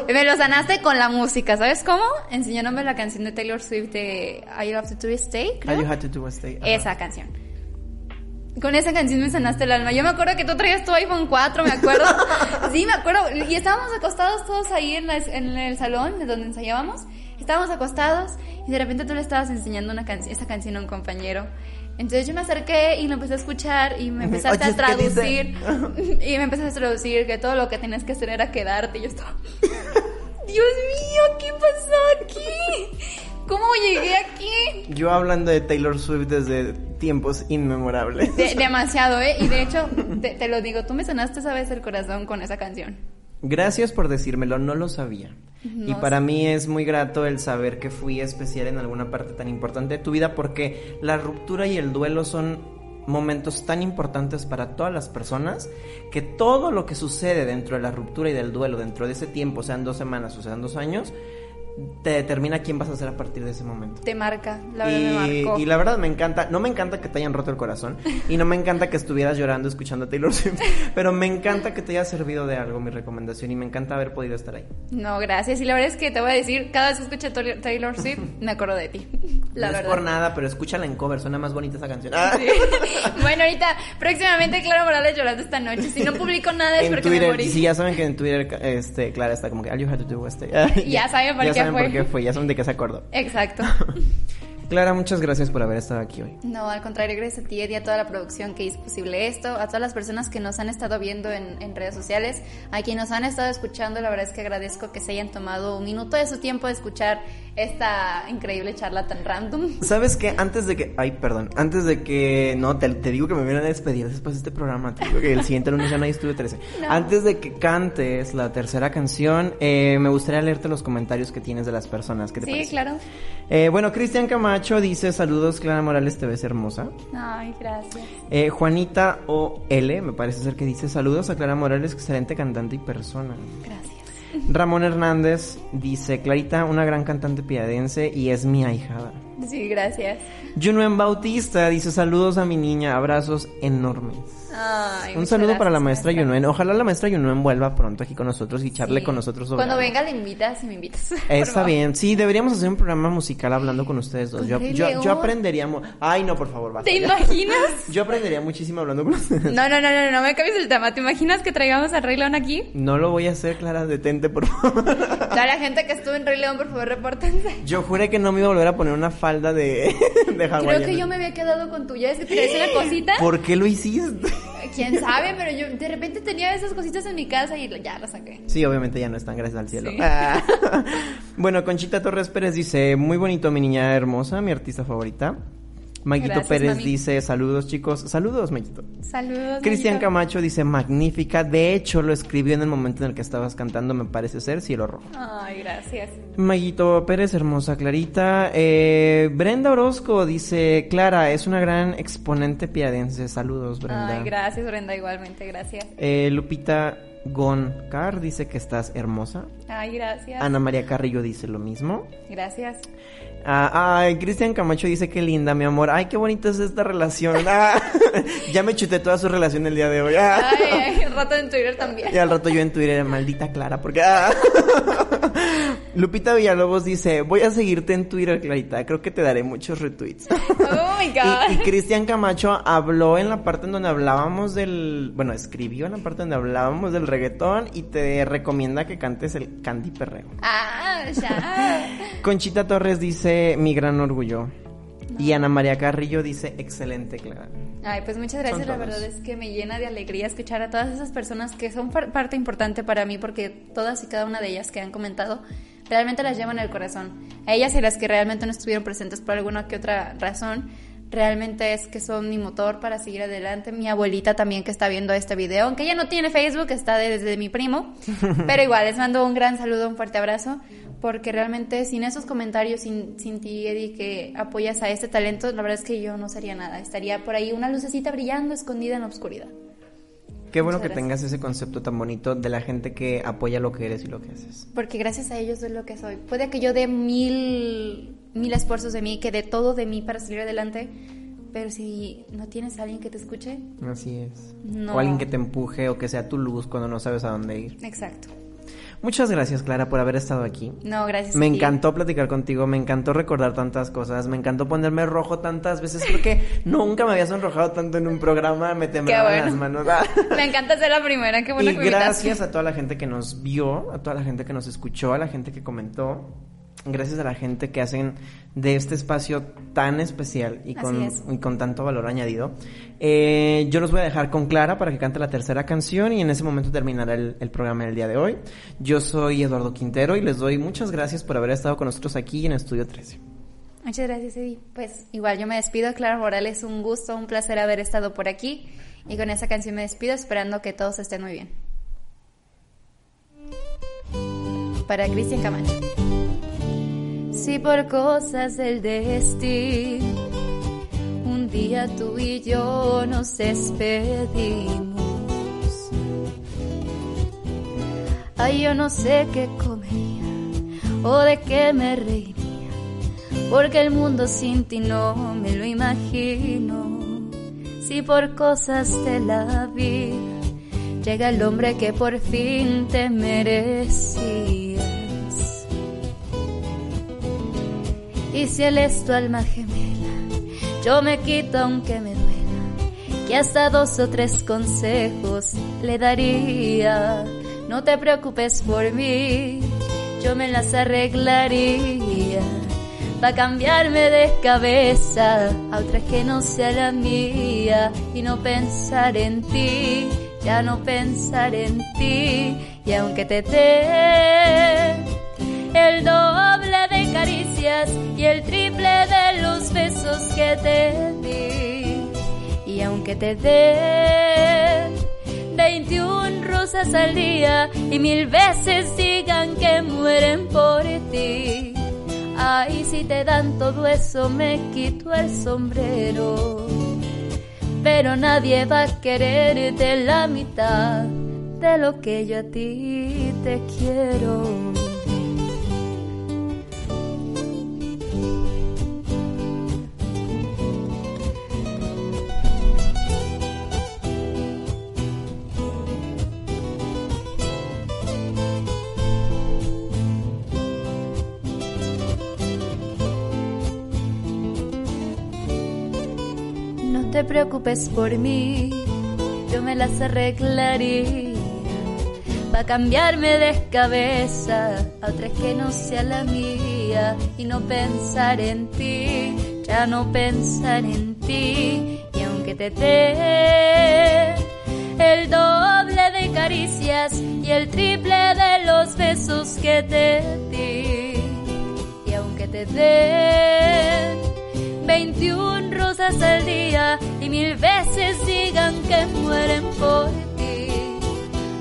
Speaker 3: Me lo sanaste con la música, ¿sabes cómo? Enseñándome la canción de Taylor Swift de I Love to Stay,
Speaker 2: All
Speaker 3: creo.
Speaker 2: you had to do was stay. Ajá.
Speaker 3: Esa canción. Con esa canción me sanaste el alma. Yo me acuerdo que tú traías tu iPhone 4, me acuerdo. sí, me acuerdo. Y estábamos acostados todos ahí en, la- en el salón de donde ensayábamos. Estábamos acostados y de repente tú le estabas enseñando una canción, esa canción a un compañero. Entonces yo me acerqué y lo empecé a escuchar y me empezaste
Speaker 2: Oye,
Speaker 3: a traducir. y me empezaste a traducir que todo lo que tenías que hacer era quedarte. Y yo estaba... Dios mío, ¿qué pasó aquí? ¿Cómo llegué aquí?
Speaker 2: Yo hablando de Taylor Swift desde tiempos inmemorables.
Speaker 3: De- demasiado, ¿eh? Y de hecho, te, te lo digo, tú me sanaste esa vez el corazón con esa canción.
Speaker 2: Gracias por decírmelo, no lo sabía. y para mí es muy grato el saber que fui especial en alguna parte tan importante de tu vida porque la ruptura y el duelo son momentos tan importantes para todas las personas que todo lo que sucede dentro de la ruptura y del duelo, dentro de ese tiempo, sean dos semanas o sean dos años, te determina quién vas a ser a partir de ese momento.
Speaker 3: Te marca, la verdad me
Speaker 2: Y,
Speaker 3: marcó.
Speaker 2: y la verdad me encanta, no me encanta que te hayan roto el corazón y no me encanta que estuvieras llorando escuchando a Taylor Swift, pero me encanta que te haya servido de algo mi recomendación y me encanta haber podido estar ahí.
Speaker 3: No, gracias. Y la verdad es que te voy a decir, cada vez que escucho Taylor- Taylor Swift, me acuerdo de ti. La
Speaker 2: no
Speaker 3: verdad.
Speaker 2: es por nada, pero escúchala en cover, suena más bonita esa canción. Ah.
Speaker 3: Sí. bueno, ahorita, próximamente Clara Morales llorando esta noche. Si no publico nada es
Speaker 2: en
Speaker 3: porque me
Speaker 2: Twitter,
Speaker 3: morí.
Speaker 2: sí, ya saben que en Twitter, este, Clara está como que all you had to do was stay.
Speaker 3: Ya saben por
Speaker 2: ya
Speaker 3: qué
Speaker 2: saben
Speaker 3: fue.
Speaker 2: por qué fue, ya saben de qué se acordó.
Speaker 3: Exacto.
Speaker 2: Clara, muchas gracias por haber estado aquí hoy.
Speaker 3: No, al contrario, gracias a ti, Eddie, a toda la producción que hizo posible esto, a todas las personas que nos han estado viendo en, en redes sociales, a quienes nos han estado escuchando, la verdad es que agradezco que se hayan tomado un minuto de su tiempo de escuchar esta increíble charla tan random.
Speaker 2: ¿Sabes qué? Antes de que. Ay, perdón. Antes de que. No, te, te digo que me vienen a despedir después de este programa. Te digo que el siguiente lunes ya no hay estudio 13.
Speaker 3: No.
Speaker 2: Antes de que cantes la tercera canción, eh, me gustaría leerte los comentarios que tienes de las personas. ¿Qué te
Speaker 3: Sí,
Speaker 2: parece?
Speaker 3: claro.
Speaker 2: Eh, bueno, Cristian Camacho dice: Saludos, Clara Morales, te ves hermosa.
Speaker 3: Ay, gracias.
Speaker 2: Eh, Juanita O.L., me parece ser que dice: Saludos a Clara Morales, excelente cantante y persona.
Speaker 3: Gracias.
Speaker 2: Ramón Hernández dice: Clarita, una gran cantante piadense y es mi ahijada.
Speaker 3: Sí, gracias.
Speaker 2: Junuen Bautista dice saludos a mi niña, abrazos enormes.
Speaker 3: Ay,
Speaker 2: Un saludo
Speaker 3: gracias,
Speaker 2: para la maestra. Yunuen. Ojalá la maestra Yunuen vuelva pronto aquí con nosotros y charle
Speaker 3: Sí.
Speaker 2: con nosotros sobre
Speaker 3: Cuando
Speaker 2: algo.
Speaker 3: venga le invitas y me invitas.
Speaker 2: Está bien, sí, deberíamos hacer un programa musical hablando con ustedes dos. Yo, yo, yo aprendería... Ay, no, por favor, basta.
Speaker 3: ¿Te imaginas?
Speaker 2: Yo aprendería muchísimo hablando con ustedes.
Speaker 3: No, no, no, no, no me cambies el tema. ¿Te imaginas que traigamos al Rey León aquí?
Speaker 2: No lo voy a hacer, Clara, detente, por favor.
Speaker 3: Toda la gente que estuvo en Rey León, por favor, repórtense.
Speaker 2: Yo juré que no me iba a volver a poner una falda de, de
Speaker 3: Creo que yo me había quedado con tuya. Es que te una cosita.
Speaker 2: ¿Por qué lo hiciste?
Speaker 3: Quién sabe, pero yo de repente tenía esas cositas en mi casa y ya las saqué.
Speaker 2: Sí, obviamente ya no están, gracias al cielo.
Speaker 3: Sí.
Speaker 2: Ah. bueno, Conchita Torres Pérez dice, muy bonito mi niña hermosa, mi artista favorita. Maguito
Speaker 3: Gracias,
Speaker 2: Pérez
Speaker 3: mami.
Speaker 2: dice, saludos chicos, saludos Maguito.
Speaker 3: Saludos.
Speaker 2: Cristian. Camacho dice, magnífica, de hecho lo escribió en el momento en el que estabas cantando, me parece ser Cielo Rojo.
Speaker 3: Ay, gracias.
Speaker 2: Maguito Pérez, hermosa Clarita. Eh, Brenda Orozco dice, Clara, es una gran exponente piadense, saludos Brenda.
Speaker 3: Ay, gracias, Brenda, igualmente, gracias.
Speaker 2: Eh, Lupita Goncar dice que estás hermosa.
Speaker 3: Ay, gracias.
Speaker 2: Ana María Carrillo dice lo mismo.
Speaker 3: Gracias.
Speaker 2: Ah, ay, Cristian Camacho dice que linda, mi amor. Ay, qué bonita es esta relación. Ah, ya me chuté toda su relación el día de hoy. Ah.
Speaker 3: Ay, ay, rato en Twitter también.
Speaker 2: Y al rato yo en Twitter, maldita Clara, porque... Lupita Villalobos dice, voy a seguirte en Twitter, Clarita. Creo que te daré muchos retweets.
Speaker 3: Oh my god.
Speaker 2: Y, y Cristian Camacho habló en la parte en donde hablábamos del... Bueno, escribió en la parte donde hablábamos del reggaetón y te recomienda que cantes el Candy Perreo.
Speaker 3: Ah, ya.
Speaker 2: Conchita Torres dice, mi gran orgullo. Y Ana María Carrillo dice, excelente, Clara.
Speaker 3: Ay, pues muchas gracias. La verdad es que me llena de alegría escuchar a todas esas personas que son par- parte importante para mí porque todas y cada una de ellas que han comentado realmente las llevan en el corazón. A ellas y las que realmente no estuvieron presentes por alguna que otra razón, realmente es que son mi motor para seguir adelante. Mi abuelita también que está viendo este video, aunque ella no tiene Facebook, está desde mi primo, pero igual les mando un gran saludo, un fuerte abrazo, porque realmente sin esos comentarios, sin, sin ti, Eddie, que apoyas a este talento, la verdad es que yo no sería nada. Estaría por ahí una lucecita brillando, escondida en la oscuridad.
Speaker 2: Qué bueno
Speaker 3: Muchas
Speaker 2: que tengas ese concepto tan bonito de la gente que apoya lo que eres y lo que haces.
Speaker 3: Porque gracias a ellos soy lo que soy. Puede que yo dé mil, mil esfuerzos de mí, que dé todo de mí para salir adelante, pero si no tienes a alguien que te escuche,
Speaker 2: Así es.
Speaker 3: No.
Speaker 2: O alguien que te empuje o que sea tu luz cuando no sabes a dónde ir.
Speaker 3: exacto.
Speaker 2: Muchas gracias, Clara, por haber estado aquí.
Speaker 3: No, gracias.
Speaker 2: Me
Speaker 3: a ti.
Speaker 2: encantó platicar contigo, me encantó recordar tantas cosas, me encantó ponerme rojo tantas veces porque nunca me había sonrojado tanto en un programa, me temblaban
Speaker 3: bueno.
Speaker 2: las manos. Ah.
Speaker 3: Me encanta ser la primera, qué bueno
Speaker 2: y
Speaker 3: que
Speaker 2: gracias a toda la gente que nos vio, a toda la gente que nos escuchó, a la gente que comentó. Gracias a la gente que hacen de este espacio tan especial y con,
Speaker 3: es.
Speaker 2: y con tanto valor añadido. Eh, yo los voy a dejar con Clara para que cante la tercera canción y en ese momento terminará el, el programa del día de hoy. Yo soy Eduardo Quintero y les doy muchas gracias por haber estado con nosotros aquí en Estudio 13.
Speaker 3: Muchas gracias, Eddie. Pues igual yo me despido, Clara Morales, un gusto, un placer haber estado por aquí. Y con esa canción me despido, esperando que todos estén muy bien. Para Cristian Camacho.
Speaker 4: Si por cosas del destino un día tú y yo nos despedimos. Ay, yo no sé qué comería o de qué me reiría, porque el mundo sin ti no me lo imagino. Si por cosas de la vida llega el hombre que por fin te merecías. Y si él es tu alma gemela, yo me quito aunque me duela, que hasta dos o tres consejos le daría. No te preocupes por mí, yo me las arreglaría. Va a cambiarme de cabeza a otra que no sea la mía y no pensar en ti, ya no pensar en ti. Y aunque te dé el doble de caricias y el triple de los besos que te di, y aunque te dé 21 rosas al día y mil veces digan que mueren por ti. Ay, si te dan todo eso me quito el sombrero. Pero nadie va a quererte la mitad de lo que yo a ti te quiero. Te preocupes por mí, yo me las arreglaría. Va a cambiarme de cabeza a otra que no sea la mía y no pensar en ti, ya no pensar en ti. Y aunque te dé el doble de caricias y el triple de los besos que te di, y aunque te dé 21 rosas al día y mil veces digan que mueren por ti.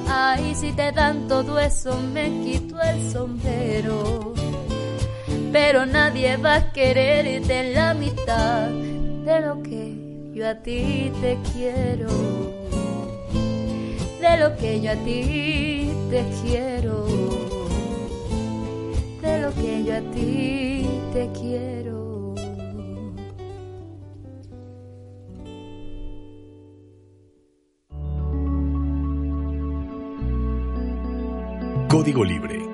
Speaker 4: Ay, si te dan todo eso me quito el sombrero. Pero nadie va a quererte la mitad de lo que yo a ti te quiero. De lo que yo a ti te quiero. De lo que yo a ti te quiero.
Speaker 1: Código Libre